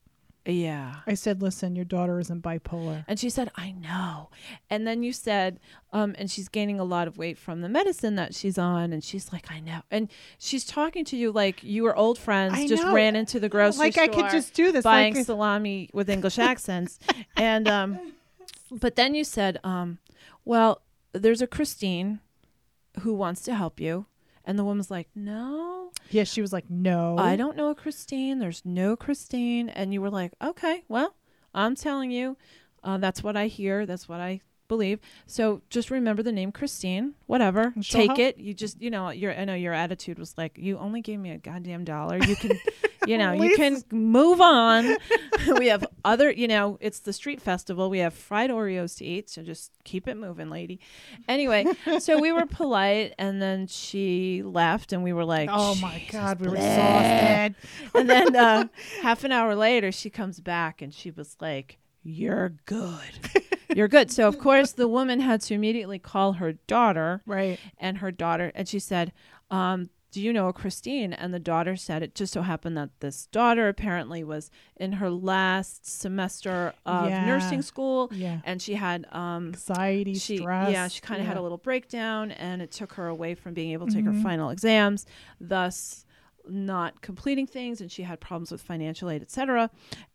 Yeah. I said, listen, your daughter isn't bipolar. And she said, I know. And then you said, um, and she's gaining a lot of weight from the medicine that she's on. And she's like, I know. And she's talking to you like you were old friends, I just know. ran into the grocery like store. I could just do this. buying like, salami with English accents. (laughs) and um but then you said, um, well, there's a Christine who wants to help you. And the woman's like, No, yeah, she was like, no. I don't know a Christine. There's no Christine. And you were like, Okay, well, I'm telling you, uh, that's what I hear. That's what I believe. So just remember the name Christine, whatever. She'll Take help. it. You just, you know, your I know your attitude was like, you only gave me a goddamn dollar. You can, (laughs) you know, you can move on. (laughs) we have other, you know, it's the street festival. We have fried Oreos to eat, so just keep it moving, lady. Anyway, (laughs) so we were polite, and then she left, and we were like, Oh my God, we were bleh." exhausted. And then uh, half an hour later, she comes back, and she was like, "You're good." You're good. So of course the woman had to immediately call her daughter Right. and her daughter and she said um, do you know christine and the daughter said it just so happened that this daughter apparently was in her last semester of Yeah. nursing school Yeah. and she had um, Anxiety, she stress. yeah she kind of had a little breakdown and it took her away from being able to take Mhm. her final exams thus not completing things and she had problems with financial aid etc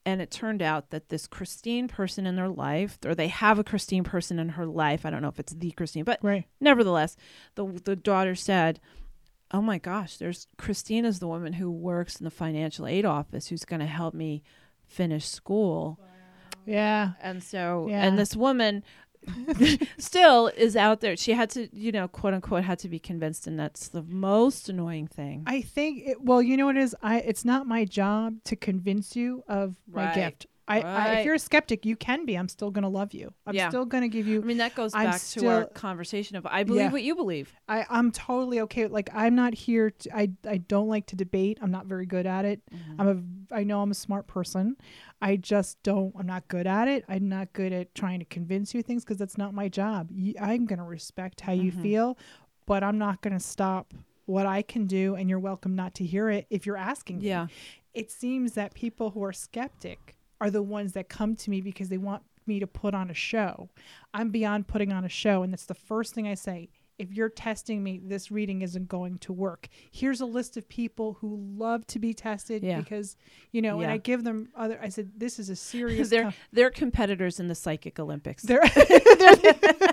and it turned out that this christine person in their life or they have a christine person in her life i don't know if it's the christine but Right. nevertheless, the the daughter said, "Oh my gosh, there's Christine is the woman who works in the financial aid office who's going to help me finish school." Yeah. And so, Yeah. and this woman (laughs) still is out there. She had to, you know, quote unquote, had to be convinced, and that's the most annoying thing. I think it, well, you know what it is. I it's not my job to convince you of my Right. gift. I, I if you're a skeptic, you can be. I'm still gonna love you. I'm Yeah. still gonna give you. I mean, that goes I'm back to our conversation of I believe Yeah. what you believe. I I'm totally okay. Like I'm not here. To, I I don't like to debate. I'm not very good at it. Mm-hmm. I'm a. I know I'm a smart person. I just don't. I'm not good at it. I'm not good at trying to convince you things because that's not my job. I'm gonna respect how you Mhm. feel, but I'm not gonna stop what I can do. And you're welcome not to hear it if you're asking. me. Yeah. it seems that people who are skeptic are the ones that come to me because they want me to put on a show. I'm beyond putting on a show, and that's the first thing I say. If you're testing me, this reading isn't going to work. Here's a list of people who love to be tested Yeah. because, you know, and I give them other. I said, this is a serious. they're com- they're competitors in the psychic Olympics. they're, they're- (laughs)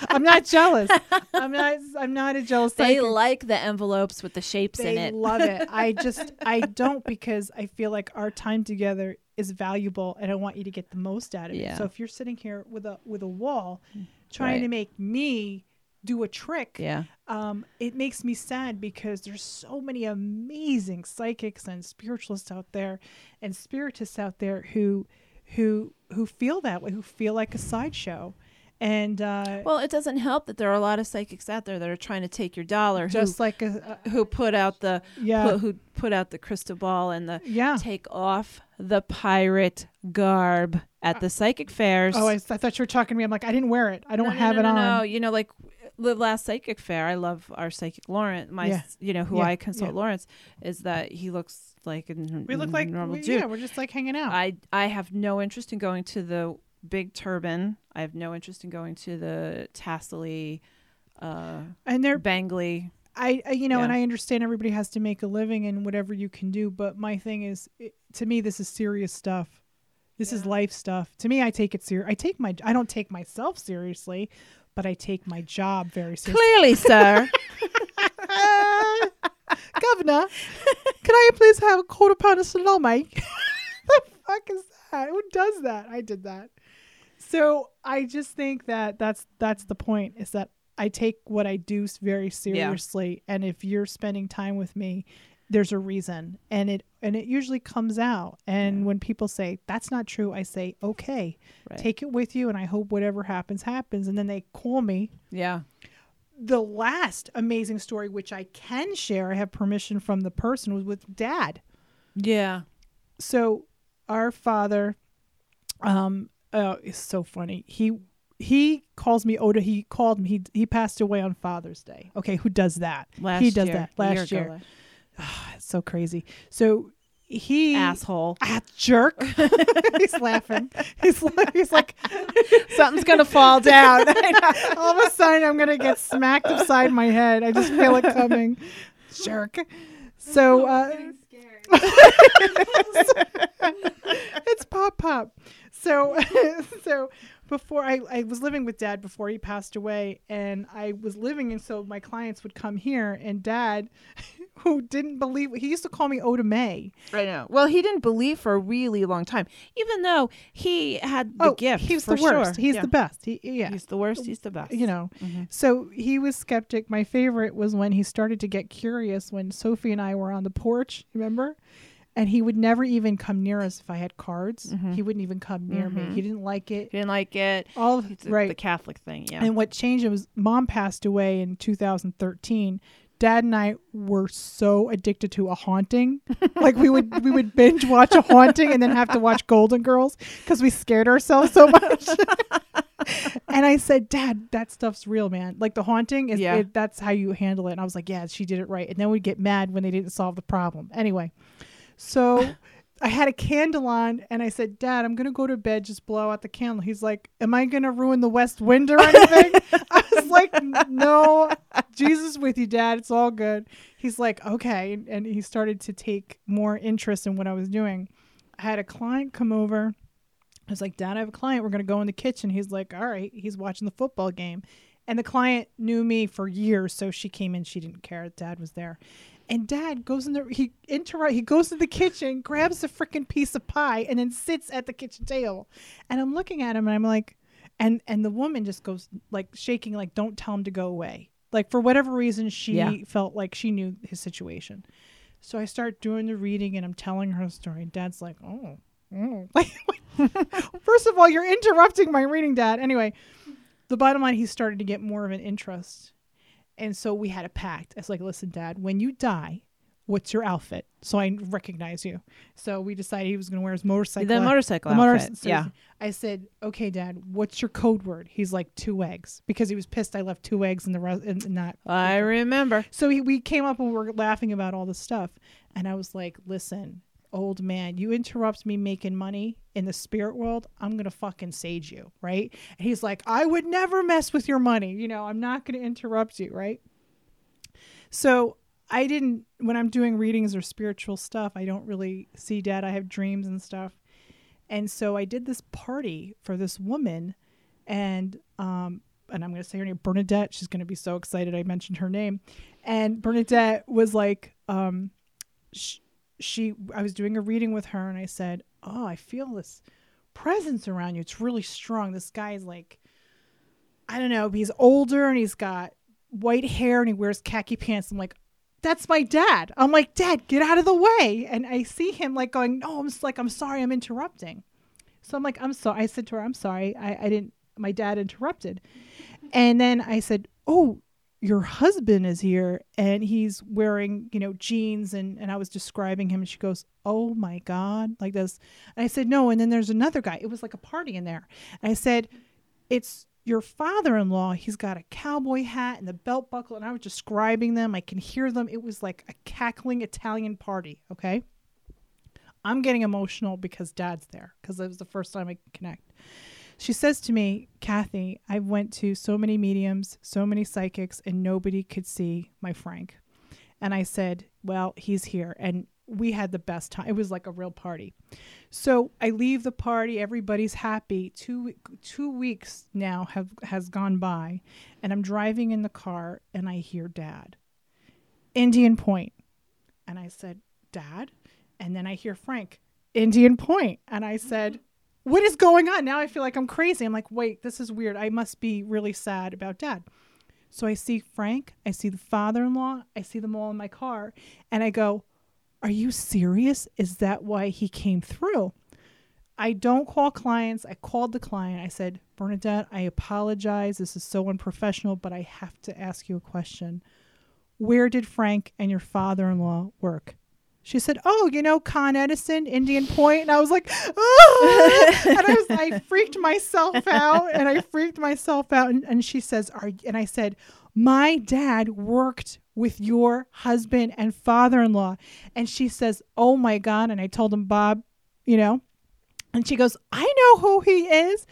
(laughs) I'm not jealous. I'm not. I'm not a jealous. they psychic. like the envelopes with the shapes they in it. love it. I (laughs) just I don't because I feel like our time together is valuable and I want you to get the most out of it. So if you're sitting here with a with a wall trying Right. to make me do a trick, yeah. um, it makes me sad because there's so many amazing psychics and spiritualists out there and spiritists out there who who who feel that way, who feel like a sideshow. And uh, Well, it doesn't help that there are a lot of psychics out there that are trying to take your dollar. just like a, who, who put out the yeah, put, who put out the crystal ball and the yeah. take off the pirate garb at the psychic fairs. Oh, I, I thought you were talking to me. I'm like, I didn't wear it. I don't No, have no, it no, on. No, you know, like the last psychic fair. I love our psychic Lawrence. My, Yeah. you know, who Yeah, I consult yeah. Lawrence is that he looks like a n- We look like normal we, Jew. yeah, we're just like hanging out. I I have no interest in going to the big turban. I have no interest in going to the tassely, uh, and they're bangly. I, I you know, and I understand everybody has to make a living and whatever you can do, but my thing is it, to me this is serious stuff. This is life stuff. To me I take it serious. I take my I don't take myself seriously, but I take my job very seriously. Clearly, sir. (laughs) (laughs) Governor, can I please have a quarter pound of salami? (laughs) the fuck is that? Who does that? I did that. So I just think that that's that's the point is that I take what I do very seriously, and if you're spending time with me, there's a reason, and it and it usually comes out. And Yeah. when people say that's not true, I say okay, Right. take it with you, and I hope whatever happens happens. And then they call me yeah. the last amazing story, which I can share, I have permission from the person, was with dad. Yeah. So our father, um, uh, it's so funny. He he calls me Oda. He called me. He he passed away on Father's Day. Okay, who does that? Last he does year. that A year last year. last- (sighs) It's so crazy. So he Asshole. ah, jerk. (laughs) he's laughing. He's like, he's like Something's gonna fall down. (laughs) all of a sudden I'm gonna get smacked upside my head. I just feel it coming. Jerk. So uh, (laughs) it's pop pop. So so before I, I was living with dad before he passed away and I was living and so my clients would come here and dad who didn't believe he used to call me Oda Mae. I know. Well, he didn't believe for a really long time, even though he had the oh, gift. He was for the worst. sure. He's Yeah. the best. He, yeah. He's the worst. He's the best. you know. Mhm. So he was skeptic. My favorite was when he started to get curious when Sophie and I were on the porch, remember? And he would never even come near us if I had cards. Mhm. He wouldn't even come near me. Mhm. He didn't like it. He didn't like it. All of, right. the Catholic thing. Yeah. And what changed was mom passed away in 2013. Dad and I were so addicted to a haunting. (laughs) like we would we would binge watch a haunting and then have to watch Golden Girls because we scared ourselves so much. (laughs) and I said, Dad, that stuff's real, man. Like the haunting is Yeah. it, that's how you handle it. And I was like, Yeah, she did it right. And then we'd get mad when they didn't solve the problem. Anyway, so I had a candle on and I said, Dad, I'm gonna go to bed, just blow out the candle. He's like, Am I gonna ruin the west wind or anything? (laughs) I was like, No, Jesus with you, Dad. It's all good. He's like, Okay. And, he started to take more interest in what I was doing. I had a client come over. I was like, Dad, I have a client. We're gonna go in the kitchen. He's like, All right. He's watching the football game. And the client knew me for years, so she came in. She didn't care. Dad was there, and Dad goes in the he interrupt. He goes to the kitchen, grabs a freaking piece of pie, and then sits at the kitchen table. And I'm looking at him, and I'm like, and and the woman just goes like shaking like don't tell him to go away like for whatever reason she Yeah. felt like she knew his situation so i start doing the reading and i'm telling her the story and dad's like oh, oh. (laughs) like (laughs) first of all you're interrupting my reading dad anyway the bottom line he started to get more of an interest and so we had a pact i was like listen dad when you die what's your outfit so i recognize you so we decided he was going to wear his motorcycle the motorcycle the motor- outfit. so yeah. I said, "Okay, Dad, what's your code word?" He's like two eggs because he was pissed I left two eggs in the rest and not. I remember. So he, we came up and we were laughing about all this stuff, and I was like, "Listen, old man, you interrupt me making money in the spirit world, I'm gonna fucking sage you, right?" And he's like, "I would never mess with your money. You know, I'm not gonna interrupt you, right?" So I didn't when I'm doing readings or spiritual stuff, I don't really see dead. I have dreams and stuff. And so I did this party for this woman and um and I'm going to say her name Bernadette. She's going to be so excited I mentioned her name. And Bernadette was like um sh- she I was doing a reading with her and I said, "Oh, I feel this presence around you. It's really strong. This guy's like I don't know, he's older and he's got white hair and he wears khaki pants. I'm like, that's my dad. I'm like, Dad, get out of the way. And I see him like going, No, I'm just like, I'm sorry, I'm interrupting. So I'm like, I'm sorry. I said to her, I'm sorry. I, I didn't, my dad interrupted. And then I said, Oh, your husband is here and he's wearing, you know, jeans. And, and I was describing him and she goes, Oh my God, like this. And I said, No. And then there's another guy. It was like a party in there. And I said, It's your father-in-law he's got a cowboy hat and the belt buckle and i was describing them i can hear them it was like a cackling italian party okay i'm getting emotional because dad's there because it was the first time i could connect she says to me kathy i went to so many mediums so many psychics and nobody could see my frank. And i said well he's here. And we had the best time it was like a real party. So I leave the party. Everybody's happy. Two two weeks now have has gone by, and I'm driving in the car, and I hear Dad, Indian Point, and I said, Dad, and then I hear Frank, Indian Point, and I said, What is going on? Now I feel like I'm crazy. I'm like, Wait, this is weird. I must be really sad about Dad. So I see Frank. I see the father-in-law. I see them all in my car, and I go, are you serious? Is that why he came through? I don't call clients. I called the client. I said, Bernadette, I apologize. This is so unprofessional, but I have to ask you a question. Where did Frank and your father in law work? She said, "Oh, you know, Con Edison, Indian Point," and I was like, "Oh!" (laughs) and I was, I freaked myself out, and I freaked myself out. And, and she says, "Are?" And I said, "My dad worked with your husband and father-in-law," and she says, "Oh my God!" And I told him, Bob, you know, and she goes, "I know who he is."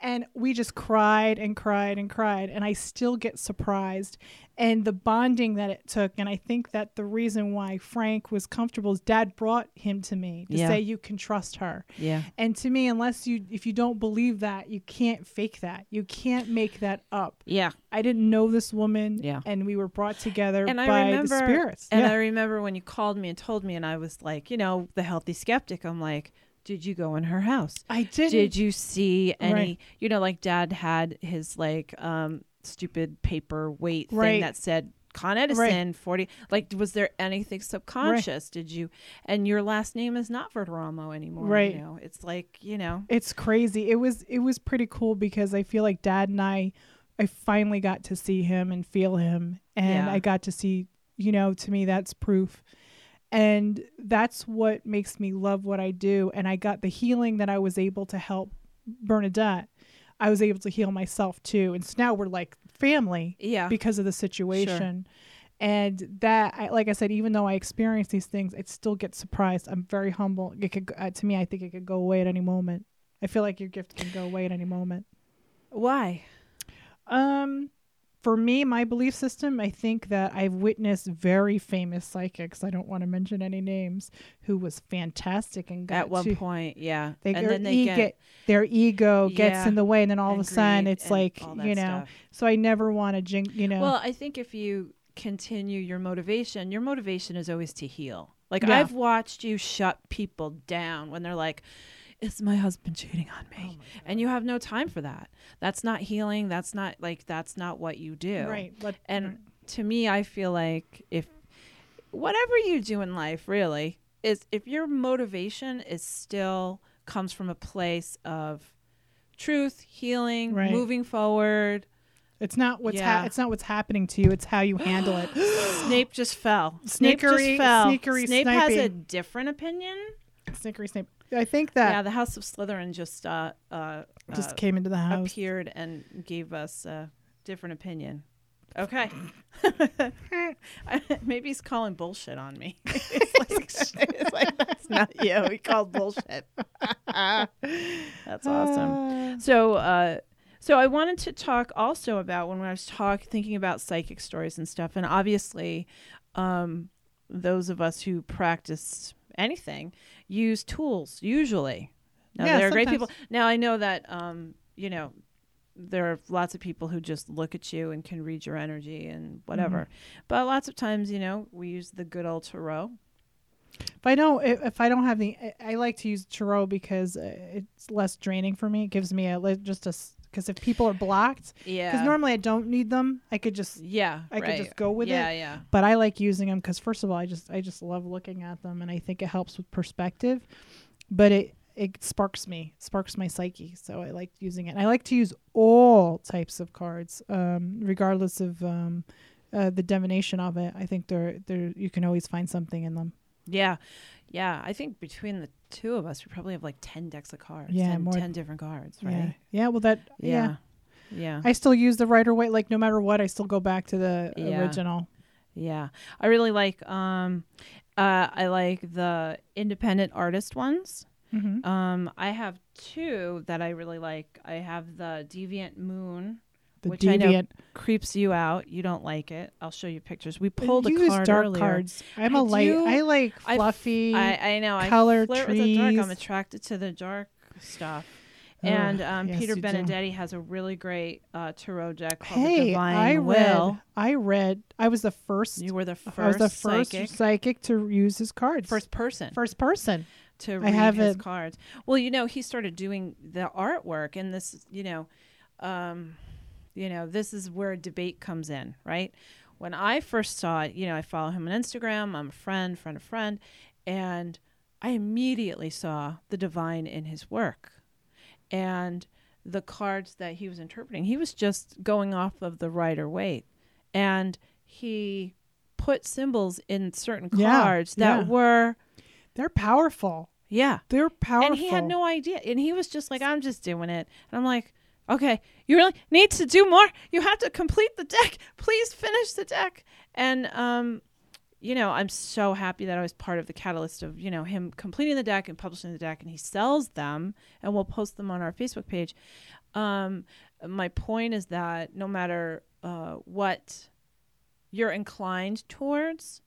And we just cried and cried and cried. And I still get surprised. And the bonding that it took. And I think that the reason why Frank was comfortable is dad brought him to me to Yeah. say, you can trust her. Yeah. And to me, unless you, if you don't believe that, you can't fake that. You can't make that up. Yeah. I didn't know this woman. Yeah. And we were brought together And I remember, spirits. and yeah. I remember when you called me and told me, and I was like, you know, the healthy skeptic. I'm like, did you go in her house? I didn't. Did you see any? Right. You know, like Dad had his like um stupid paper weight thing that said Con Edison forty. Like, was there anything subconscious? Did you? And your last name is not Verderamo anymore. Right. You know, it's like you know. it's crazy. It was it was pretty cool because I feel like dad and I I finally got to see him and feel him and Yeah. I got to see, you know, to me that's proof. And that's what makes me love what I do and I got the healing that I was able to help Bernadette. I was able to heal myself too. And so now we're like family Yeah. because of the situation. And that, I, like I said, even though I experience these things, I still get surprised. I'm very humble. It could, uh, to me, I think it could go away at any moment. I feel like your gift can go away at any moment. Why? Um, for me, my belief system, I think that I've witnessed very famous psychics. I don't want to mention any names who was fantastic and got At one to- point, yeah. they, and their, then they e- get, get, their ego gets in the way, and then all of a sudden it's like you know. stuff. So I never want to jink, you know. Well, I think if you continue your motivation, your motivation is always to heal. Like Yeah. I've watched you shut people down when they're like, is my husband cheating on Oh me? and you have no time for that. That's not healing. That's not like that's not what you do. Right. But, And to me, I feel like if whatever you do in life really is if your motivation is still comes from a place of truth, healing, Right. moving forward. it's not what's Yeah. ha- it's not what's happening to you. It's how you handle it. (gasps) Snape just fell. Snape just fell. sneakery Snape has a different opinion. Snickery Snape. I think that yeah, the House of Slytherin just uh, uh, just uh, came into the house. appeared and gave us a different opinion. Okay. (laughs) Maybe he's calling bullshit on me. (laughs) it's, like, (laughs) it's like, that's not you. He called bullshit. that's awesome. Uh, So, uh, so I wanted to talk also about when I was talk thinking about psychic stories and stuff, and obviously, um, those of us who practice anything use tools usually. Now Yeah, there are great people. Now I know that um, you know there are lots of people who just look at you and can read your energy and whatever. Mm-hmm. But lots of times, you know, we use the good old tarot. if I don't, if, I don't have the, I, like to use tarot because uh, it's less draining for me. It gives me a just a because if people are blocked, Yeah. because normally I don't need them. I could just, yeah, I could just go with yeah, it. Yeah, but I like using them because first of all, I just, I just love looking at them, and I think it helps with perspective. But it, it sparks me, sparks my psyche. So I like using it. And I like to use all types of cards, um, regardless of um, uh, the divination of it. I think they're, they're, you can always find something in them. Yeah. Yeah. I think between the two of us, we probably have like 10 decks of cards. Yeah, 10, more- 10 different cards, Yeah. right? Yeah. Well, that, yeah. Yeah. Yeah. I still use the Rider Waite. Like no matter what, I still go back to the Yeah. original. Yeah. I really like um uh I like the independent artist ones. Mm-hmm. Um I have two that I really like. I have the Deviant Moon The which I know deviant. creeps you out. You don't like it. I'll show you pictures. We pulled a you use card dark earlier. cards. I'm I a light. do- I like fluffy. I, I know. color I flirt with the dark. I'm attracted to the dark stuff. And um, yes, Peter you do. Benedetti has a really great uh, tarot deck called the hey, Divine I Will. read. I read. I was the first. You were the first, I was the first psychic, psychic, to use his cards. first person first person. to read have his it. cards. Well, you know, he started doing the artwork, and this, you know, um, you know, this is where debate comes in, right? When I first saw it, you know, I follow him on Instagram. I'm a friend, friend of friend, and I immediately saw the divine in his work, and the cards that he was interpreting. He was just going off of the Rider Waite, and he put symbols in certain Yeah, cards that yeah. were They're powerful. yeah They're powerful. and he had no idea. And he was just like, I'm just doing it. And I'm like, okay, you really need to do more. You have to complete the deck. Please finish the deck. And, um, you know, I'm so happy that I was part of the catalyst of, you know, him completing the deck and publishing the deck. And he sells them and we'll post them on our Facebook page. Um, my point is that no matter uh, what you're inclined towards,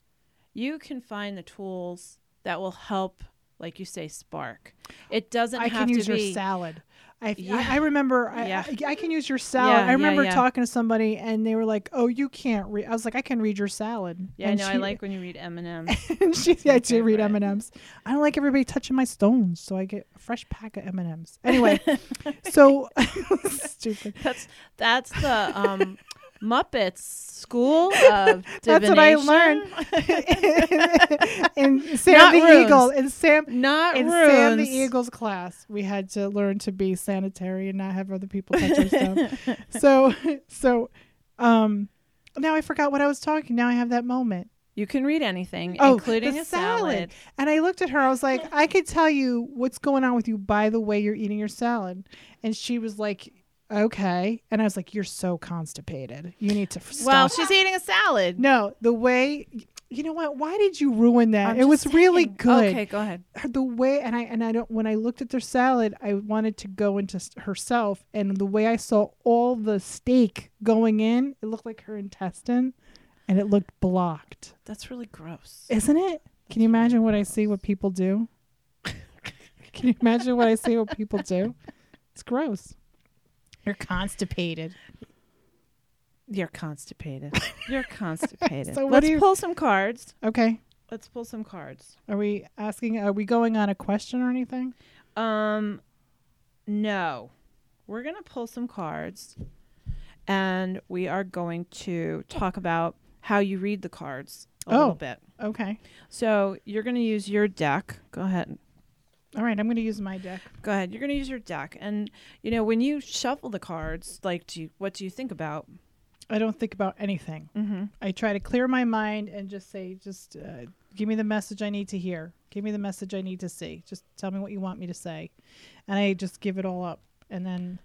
you can find the tools that will help, like you say, spark. It doesn't I have can use to your salad. I, Yeah. I, I remember I, Yeah. I, I can use your salad. Yeah, I remember talking to somebody and they were like, "Oh, you can't read." I was like, "I can read your salad." yeah, and no, I like when you read Eminem. (laughs) and she, yeah, I do read. M and M's. I don't like everybody touching my stones, so I get a fresh pack of M and M's. Anyway, so (laughs) (laughs) stupid. that's that's the um, Muppets School of Divination. (laughs) That's what I learned. (laughs) in Sam Not the runes. Eagle, in Sam, Not in runes. Sam the Eagle's class, we had to learn to be sanitary and not have other people touch our stuff. (laughs) so, so, um, now I forgot what I was talking. Now I have that moment. You can read anything, Oh, including a salad. And I looked at her. I was like, I could tell you what's going on with you by the way you're eating your salad. And she was like, okay. And I was like, you're so constipated. You need to f- stop. Well, she's eating a salad. no, the way. You know what? Why did you ruin that? I'm it was just really good. Okay, go ahead. The way and I and I don't when I looked at their salad, I wanted to go into herself and the way I saw all the steak going in, it looked like her intestine and it looked blocked. That's really gross. Isn't it? Can you imagine what I see what people do? (laughs) Can you imagine what I see what people do? (laughs) It's gross. You're constipated. You're constipated. You're (laughs) constipated. So Let's you- pull some cards. Okay. Let's pull some cards. Are we asking are we going on a question or anything? Um, no, we're gonna pull some cards, and we are going to talk about how you read the cards a Oh. little bit. Okay. So you're gonna use your deck. Go ahead. All right. I'm going to use my deck. Go ahead. You're gonna use your deck, and you know when you shuffle the cards, like, do you, what do you think about? I don't think about anything. Mm-hmm. I try to clear my mind and just say, just uh, give me the message I need to hear. Give me the message I need to see. Just tell me what you want me to say. And I just give it all up. And then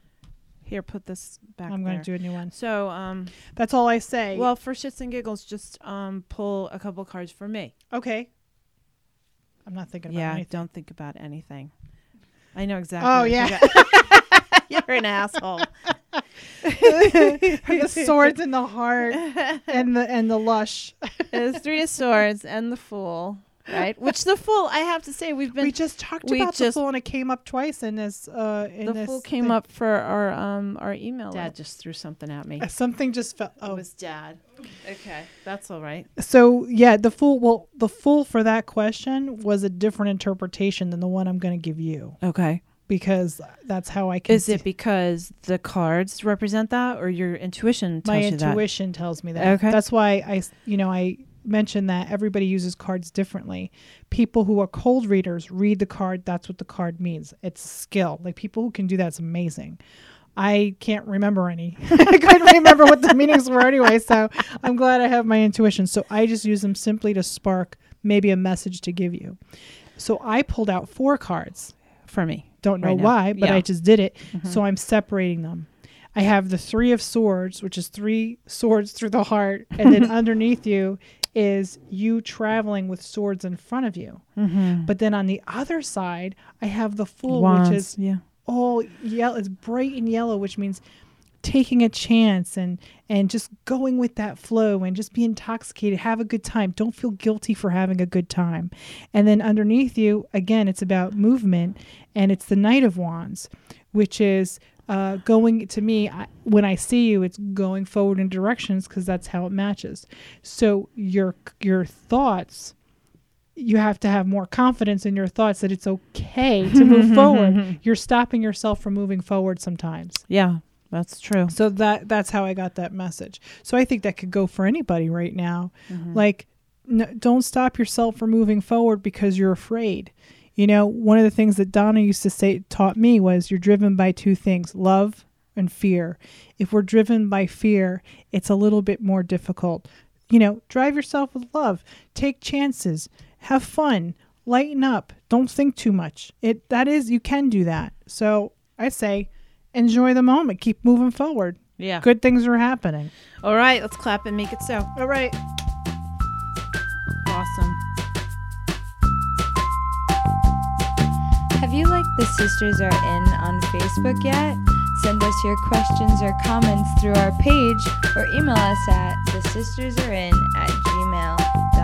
Here, put this back. I'm going to do a new one. So, um, That's all I say. well, for shits and giggles, just um, pull a couple cards for me. okay. I'm not thinking about Yeah, anything. don't think about anything. I know exactly. Oh, what you yeah. got. (laughs) You're an asshole. (laughs) the swords and the heart (laughs) and the and the lush. It's three of swords and the fool, right? Which the fool, I have to say, we've been. we just talked we about the just- fool and it came up twice in this uh in the this fool came thing. up for our um our email. Dad just threw something at me. Uh, something just fell Oh. It was dad. Okay, that's all right. so yeah the fool well the fool for that question was a different interpretation than the one i'm going to give you Okay. because that's how i can Is it because the cards represent that, or your intuition tells my you that? intuition tells me that Okay. that's why I, you know i mentioned that everybody uses cards differently people who are cold readers read the card that's what the card means it's skill like people who can do that's amazing I can't remember any. (laughs) I couldn't remember what the meanings were anyway, so I'm glad I have my intuition. So I just use them simply to spark maybe a message to give you. So I pulled out four cards. for me. Don't know Right why, but Yeah. I just did it. Mhm. So I'm separating them. I have the three of swords, which is three swords through the heart, and then (laughs) underneath you is you traveling with swords in front of you. Mm-hmm. But then on the other side, I have the fool, Wands, which is yeah. all yellow. It's bright and yellow, which means taking a chance and and just going with that flow and just be intoxicated have a good time don't feel guilty for having a good time and then underneath you again it's about movement and it's the knight of wands which is uh, going to me I, when i see you it's going forward in directions because that's how it matches. So your your thoughts you have to have more confidence in your thoughts that it's okay to (laughs) move forward. You're stopping yourself from moving forward sometimes. Yeah, that's true. so that that's how i got that message. So i think that could go for anybody right now. Mhm. like n- don't stop yourself from moving forward because you're afraid you know one of the things that donna used to say taught me was you're driven by two things love and fear. If we're driven by fear it's a little bit more difficult. You know drive yourself with love. Take chances. Have fun. Lighten up. Don't think too much. It that is you can do that. So i say enjoy the moment. Keep moving forward. Yeah. good things are happening. All right, let's clap and make it so. all right you liked The Sisters Are In on Facebook yet? Send us your questions or comments through our page or email us at thesistersarein at gmail.com.